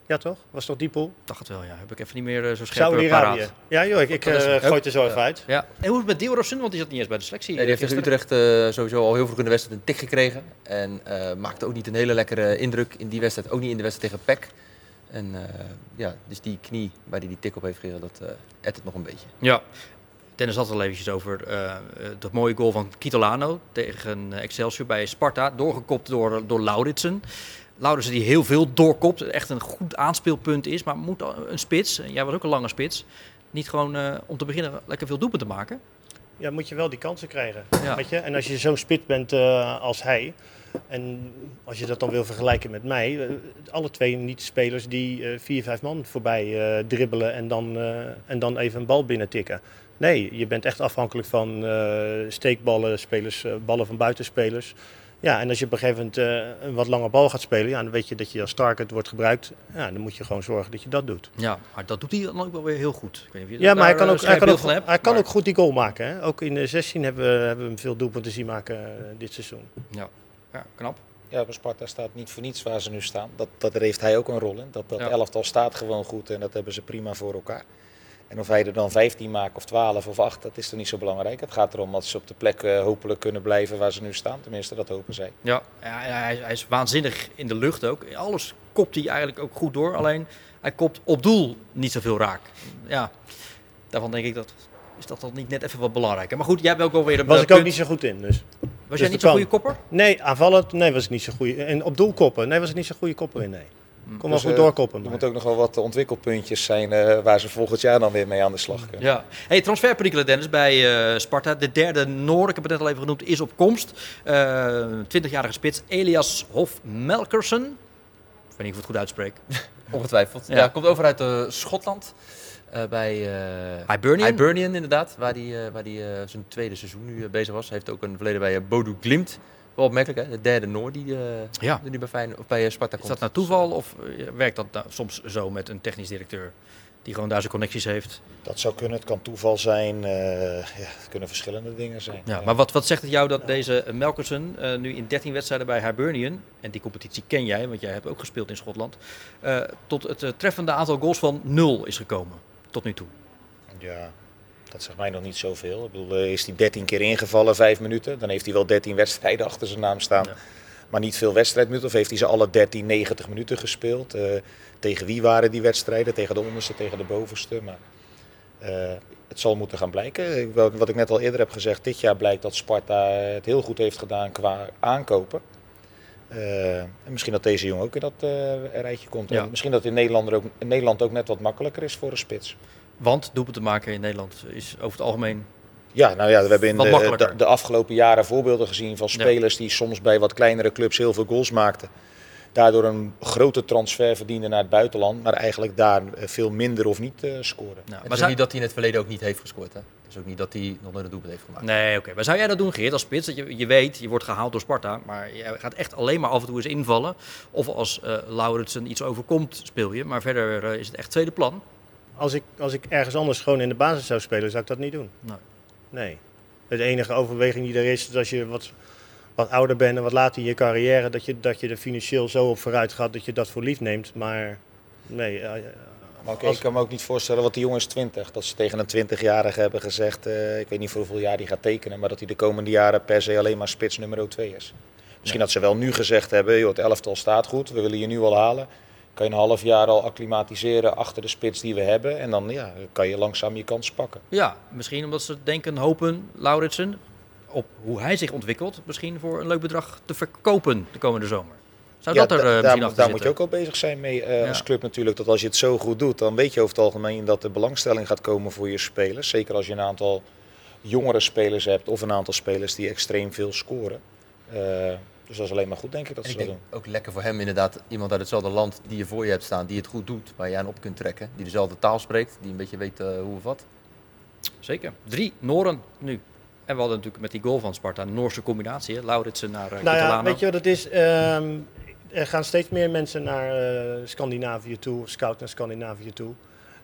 Ja toch? Was toch die pool? Dacht het wel, ja. Heb ik even niet meer uh, zo scherp Saudi-Arabië. Ja joh, ik, ik uh, gooi het er zo even uit. Ja. En hoe is het met Diorosson? Want die zat niet eens bij de selectie. Nee, die heeft in Utrecht sowieso al heel vroeg in de wedstrijd een tik gekregen. En maakte ook niet een hele lekkere indruk in die wedstrijd. Ook niet in de wedstrijd tegen PEC. En uh, ja, dus die knie waar hij die tik op heeft gegeven, dat uh, het nog een beetje. Ja. Dennis had het al eventjes over uh, dat mooie goal van Kitolano tegen Excelsior bij Sparta. Doorgekopt door, door Lauritsen. Lauritsen die heel veel doorkopt. Echt een goed aanspeelpunt is. Maar moet een spits, jij was ook een lange spits, niet gewoon om te beginnen lekker veel doelpunten maken? Ja, moet je wel die kansen krijgen. Ja. Weet je? En als je zo'n spits bent als hij, en als je dat dan wil vergelijken met mij, alle twee niet-spelers die uh, vier, vijf man voorbij dribbelen en dan, en dan even een bal binnen tikken. Nee, je bent echt afhankelijk van steekballen, spelers, ballen van buitenspelers. Ja, en als je op een gegeven moment eh, een wat lange bal gaat spelen, ja, dan weet je dat je als target wordt gebruikt. Ja, dan moet je gewoon zorgen dat je dat doet. Ja, maar dat doet hij dan ook wel weer heel goed. Ik weet niet of je Ja, maar hij kan eh, ook, hij kan ook, hebt, hij kan maar- ook goed die goal maken. Hè? Ook in de 16 hebben we, hebben we hem veel doelpunten zien maken eh, dit seizoen. Ja, ja knap. Ja, bij Sparta staat niet voor niets waar ze nu staan. Dat, dat, heeft hij ook een rol in. Dat, dat Ja. elftal staat gewoon goed en dat hebben ze prima voor elkaar. En of hij er dan 15 maakt of 12 of 8, dat is toch niet zo belangrijk. Het gaat erom dat ze op de plek eh, hopelijk kunnen blijven waar ze nu staan. Tenminste, dat hopen zij. Ja, ja, hij, hij is waanzinnig in de lucht ook. Alles kopt hij eigenlijk ook goed door. Alleen hij kopt op doel niet zoveel raak. Ja, daarvan denk ik dat is dat dan niet net even wat belangrijker. Maar goed, jij hebt ook alweer een Was eh, ik ook punt. niet zo goed in. Dus. Was Dus jij niet zo'n goede kopper? Nee, aanvallend, nee, was ik niet zo goed. En op doel koppen, nee, was ik niet zo'n goede kopper in. Nee. Kon wel Dus, goed eh, doorkoppen. Er moeten ook nog wel wat ontwikkelpuntjes zijn eh, waar ze volgend jaar dan weer mee aan de slag kunnen. Ja. Hey, transferperikelen Dennis bij eh, Sparta. De derde Noor, ik heb het net al even genoemd, is op komst. Eh 20-jarige spits Elias Hof-Melkersen. Ik weet niet of ik het goed uitspreek. Ongetwijfeld. Ja. Ja, komt over uit eh, Schotland. eh, bij eh Hibernian? Hibernian, inderdaad. Waar hij waar die, zijn tweede seizoen nu bezig was. Hij heeft ook een verleden bij uh, Bodo Glimt. Wel opmerkelijk, hè? De derde Noor die, eh, Ja. die nu bij, Feyenoord, of bij eh, Sparta Is komt. dat nou toeval of eh, werkt dat nou soms zo met een technisch directeur die gewoon daar zijn connecties heeft? Dat zou kunnen, het kan toeval zijn. eh, ja, het kunnen verschillende dingen zijn. Ja, maar wat, wat zegt het jou dat deze Melkersen eh, nu in 13 wedstrijden bij Hibernian, en die competitie ken jij, want jij hebt ook gespeeld in Schotland, eh, tot het treffende aantal goals van nul is gekomen tot nu toe? Ja, dat zegt mij nog niet zoveel. Ik bedoel, eh, is hij 13 keer ingevallen, vijf minuten. Dan heeft hij wel 13 wedstrijden achter zijn naam staan. Ja. Maar niet veel wedstrijdminuten. Of heeft hij ze alle 13, 90 minuten gespeeld? Eh, tegen wie waren die wedstrijden? Tegen de onderste, tegen de bovenste. Maar eh, het zal moeten gaan blijken. Wat ik net al eerder heb gezegd, dit jaar blijkt dat Sparta het heel goed heeft gedaan qua aankopen. En misschien dat deze jongen ook in dat eh, rijtje komt. Ja. En misschien dat in Nederland, er ook, in Nederland ook net wat makkelijker is voor een spits. Want doelpunten maken in Nederland is over het algemeen Ja, nou ja, we hebben in de, de, de afgelopen jaren voorbeelden gezien van Ja. spelers die soms bij wat kleinere clubs heel veel goals maakten. Daardoor een grote transfer verdienden naar het buitenland, maar eigenlijk daar eh, veel minder of niet eh, scoren. Nou, Het maar is ook zou- niet dat hij in het verleden ook niet heeft gescoord. Hè? Het is ook niet dat hij nog nooit een doelpunt heeft gemaakt. Nee, oké. Maar zou jij dat doen, Geert, als spits? Dat je, je weet, je wordt gehaald door Sparta, maar je gaat echt alleen maar af en toe eens invallen. Of als eh Lauritsen iets overkomt, speel je. Maar verder is het echt tweede plan. Als, ik, als ik ergens anders gewoon in de basis zou spelen, zou ik dat niet doen. Nee. Nee. De enige overweging die er is, is als je wat, wat ouder bent en wat later in je carrière, dat je, dat je er financieel zo op vooruit gaat dat je dat voor lief neemt. Maar nee, eh, Maar oké, Als- ik kan me ook niet voorstellen, want die jongen is 20, dat ze tegen een 20-jarige hebben gezegd, eh, ik weet niet voor hoeveel jaar die gaat tekenen, maar dat hij de komende jaren per se alleen maar spits nummer 2 is. Misschien dat ze wel nu gezegd hebben, joh, het elftal staat goed, we willen je nu al halen. Kan je een half jaar al acclimatiseren achter de spits die we hebben en dan ja, kan je langzaam je kans pakken. Ja, misschien omdat ze denken, hopen, Lauritsen, op hoe hij zich ontwikkelt, misschien voor een leuk bedrag te verkopen de komende zomer. Zou Ja, dat er da- eh, daar, misschien daar moet je ook al bezig zijn mee eh, Ja. als club natuurlijk. Dat als je het zo goed doet, dan weet je over het algemeen dat er belangstelling gaat komen voor je spelers. Zeker als je een aantal jongere spelers hebt of een aantal spelers die extreem veel scoren. Eh, dus dat is alleen maar goed denk ik dat En ze ik dat denk doen. ook lekker voor hem inderdaad, iemand uit hetzelfde land die je voor je hebt staan, die het goed doet, waar je aan op kunt trekken, die dezelfde taal spreekt, die een beetje weet eh, hoe of wat. Zeker. Drie Noren nu. En we hadden natuurlijk met die goal van Sparta een Noorse combinatie. hè. Lauritsen naar uh, nou ja, weet je wat het is? Ehm, er gaan steeds meer mensen naar eh, Scandinavië toe, scout naar Scandinavië toe.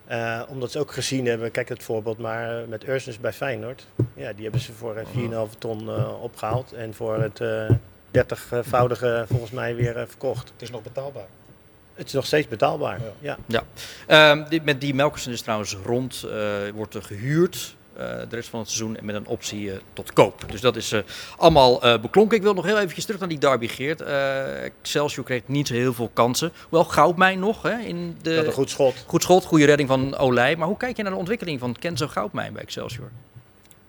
Eh, omdat ze ook gezien hebben, kijk het voorbeeld maar met Ursens bij Feyenoord. Ja, die hebben ze voor eh, 4,5 ton eh, opgehaald en voor het eh 30-voudige volgens mij weer eh, verkocht. Het is nog betaalbaar. Het is nog steeds betaalbaar. Ja. Ja. Ehm, dit, met die Melkersen is trouwens rond, eh, wordt er gehuurd eh, de rest van het seizoen en met een optie eh, tot koop. Dus dat is eh, allemaal eh, beklonken. Ik wil nog heel eventjes terug naar die derby, Geert. Eh, Excelsior kreeg niet zo heel veel kansen. Wel Goudmijn nog hè, in de... Dat een goed schot. Goed schot, goede redding van Olij. Maar hoe kijk je naar de ontwikkeling van Kenzo Goudmijn bij Excelsior?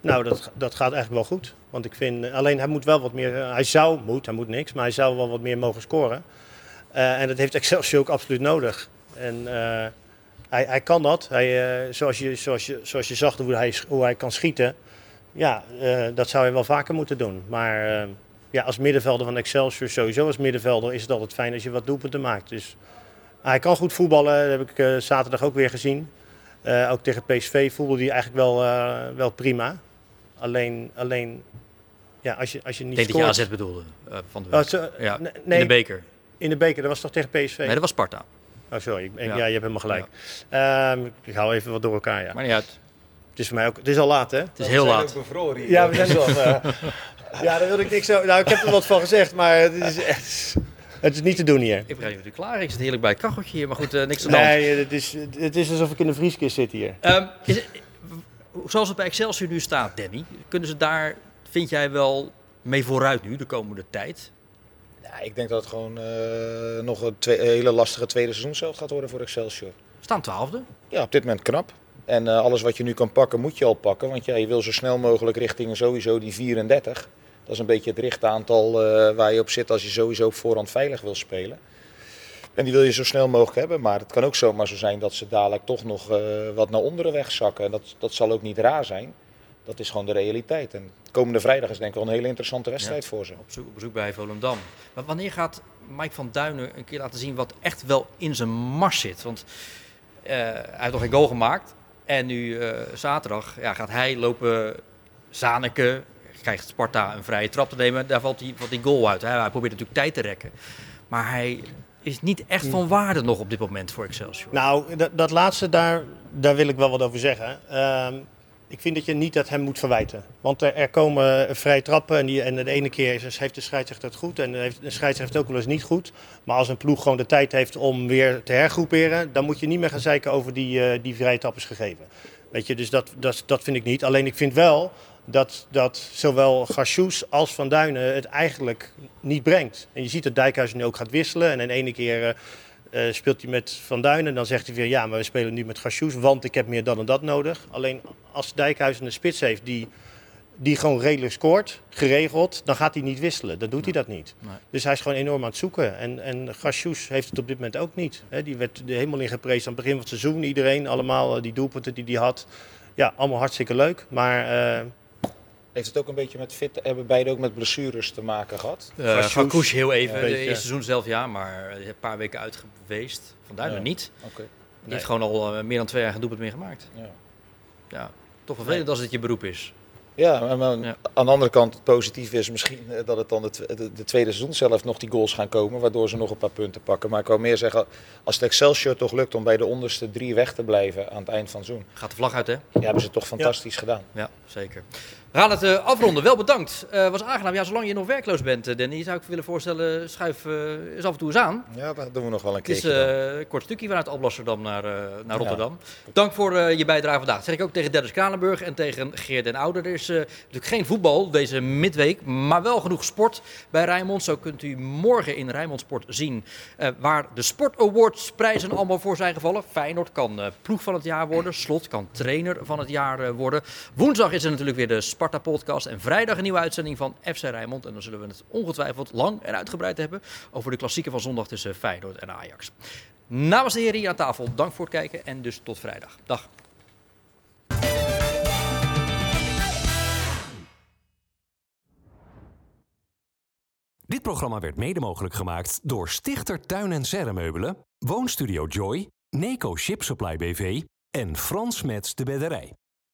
Nou, dat, dat gaat eigenlijk wel goed. Want ik vind, alleen hij moet wel wat meer, eh, hij zou, moet, hij moet niks, maar hij zou wel wat meer mogen scoren. Eh, en dat heeft Excelsior ook absoluut nodig. En eh, hij, hij kan dat. Hij, zoals, je, zoals, je, zoals je zag hoe hij, hoe hij kan schieten, ja, dat zou hij wel vaker moeten doen. Maar ja, als middenvelder van Excelsior, sowieso als middenvelder, is het altijd fijn als je wat doelpunten maakt. Dus hij kan goed voetballen, dat heb ik zaterdag ook weer gezien. Ook tegen PSV voelde hij eigenlijk wel, wel prima. Alleen, alleen Ja, als je, als je Ik niet denk dat je. AZ bedoelde uh, van de Oh, zo- ja, nee, in de beker. In de beker, dat was toch tegen PSV? Nee, dat was Sparta. Oh, sorry. Ik, ik- Ja. ja. je hebt helemaal gelijk. Ehm, ik hou even wat door elkaar, ja. Maar niet uit. Het is voor mij ook... Het is al laat, hè? Het is heel laat. Ja, we zijn wel. eh, ja, daar wilde ik niks over... Nou, ik heb er wat van gezegd, maar het is echt... Het is niet te doen hier. Ik begrijp niet klaar. Ik zit heerlijk bij het kacheltje hier, maar goed, eh, niks aan de hand. Nee, het is, het is alsof ik in de vrieskist zit hier. Ehm, is zoals het bij Excelsior nu staat, Danny, kunnen ze daar, vind jij wel mee vooruit nu, de komende tijd? Ja, ik denk dat het gewoon eh, nog een, twee- hele lastige tweede seizoenshelft gaat worden voor Excelsior. Staan twaalfde. Ja, op dit moment knap. En eh, alles wat je nu kan pakken, moet je al pakken. Want ja, je wil zo snel mogelijk richting sowieso die 34. Dat is een beetje het richtaantal eh, waar je op zit als je sowieso op voorhand veilig wil spelen. En die wil je zo snel mogelijk hebben. Maar het kan ook zomaar zo zijn dat ze dadelijk toch nog eh, wat naar onderen wegzakken. En dat, dat zal ook niet raar zijn. Dat is gewoon de realiteit. En komende vrijdag is denk ik wel een hele interessante wedstrijd voor ze. Op bezoek, op bezoek bij Volendam. Maar wanneer gaat Mike van Duinen een keer laten zien wat echt wel in zijn mars zit? Want eh, hij heeft nog geen goal gemaakt. En nu eh, zaterdag ja, gaat hij lopen Zaneke. Krijgt Sparta een vrije trap te nemen. Daar valt die, valt die goal uit. Hè. Hij probeert natuurlijk tijd te rekken. Maar hij is niet echt van waarde nog op dit moment voor Excelsior. Nou, dat, dat laatste, daar, daar wil ik wel wat over zeggen. Ehm, ik vind dat je niet dat hem moet verwijten. Want er, komen vrije trappen en, die, en de ene keer is- heeft de scheidsrechter het goed en de, scheidsrechter ook wel eens niet goed. Maar als een ploeg gewoon de tijd heeft om weer te hergroeperen, dan moet je niet meer gaan zeiken over die, eh, die vrije trap is gegeven. Weet je, dus dat, dat, dat vind ik niet. Alleen ik vind wel dat, dat zowel Garsjoes als Van Duinen het eigenlijk niet brengt. En je ziet dat Dijkhuizen nu ook gaat wisselen. En in de ene keer eh, eh, speelt hij met Van Duinen. Dan zegt hij weer, ja, maar we spelen nu met Garsjoes, want ik heb meer dan en dat nodig. Alleen als Dijkhuizen een spits heeft die, die gewoon redelijk scoort, geregeld, dan gaat hij niet wisselen. Dan doet hij dat niet. Nee. Dus hij is gewoon enorm aan het zoeken. En, en Garsjoes heeft het op dit moment ook niet. Hè, die werd er helemaal in geprezen aan het begin van het seizoen. Iedereen, allemaal eh, die doelpunten die hij had. Ja, allemaal hartstikke leuk. Maar Heeft het ook een beetje met fit, hebben beide ook met blessures te maken gehad? Uh, Garsjoes, Gakoes heel even, een de beetje. eerste seizoen zelf ja, maar een paar weken uit geweest. Van Duinen Ja. niet. Oké. Die Nee. heeft gewoon al eh, meer dan twee jaar geen doelpunt meer gemaakt. Ja. Ja, toch vervelend als het je beroep is. Ja, maar, maar Ja. aan de andere kant, het positieve is misschien eh, dat het dan de, tw- de, de tweede seizoen zelf nog die goals gaan komen, waardoor ze nog een paar punten pakken. Maar ik wou meer zeggen, als het Excelsior toch lukt om bij de onderste drie weg te blijven aan het eind van het seizoen, Gaat de vlag uit, hè? ja, hebben ze het toch fantastisch gedaan. Ja, zeker. We gaan het eh, afronden. Wel bedankt. Eh was aangenaam. Ja, zolang je nog werkloos bent, eh, Danny, zou ik willen voorstellen, schuif eens af en toe eens aan. Ja, dat doen we nog wel een Het is een kort stukje vanuit Alblasserdam naar, naar Rotterdam. Dank voor je bijdrage vandaag. Dat zeg ik ook tegen Dennis Kranenburg en tegen Geert den Ouder. Er is natuurlijk geen voetbal deze midweek, maar wel genoeg sport bij Rijnmond. Zo kunt u morgen in Rijnmond Sport zien waar de Sport Awards prijzen allemaal voor zijn gevallen. Feyenoord kan ploeg van het jaar worden. Slot kan trainer van het jaar worden. Woensdag is er natuurlijk weer de Sparta podcast. En vrijdag een nieuwe uitzending van FC Rijnmond. En dan zullen we het ongetwijfeld lang en uitgebreid hebben over de klassieker van zondag tussen Feyenoord en Ajax. Namens de heren hier aan tafel, dank voor het kijken en dus tot vrijdag. Dag. Dit programma werd mede mogelijk gemaakt door Stichter Tuin en Serremeubelen, Woonstudio Joy, Neco Ship Supply BV en Frans Mets de Bedderij.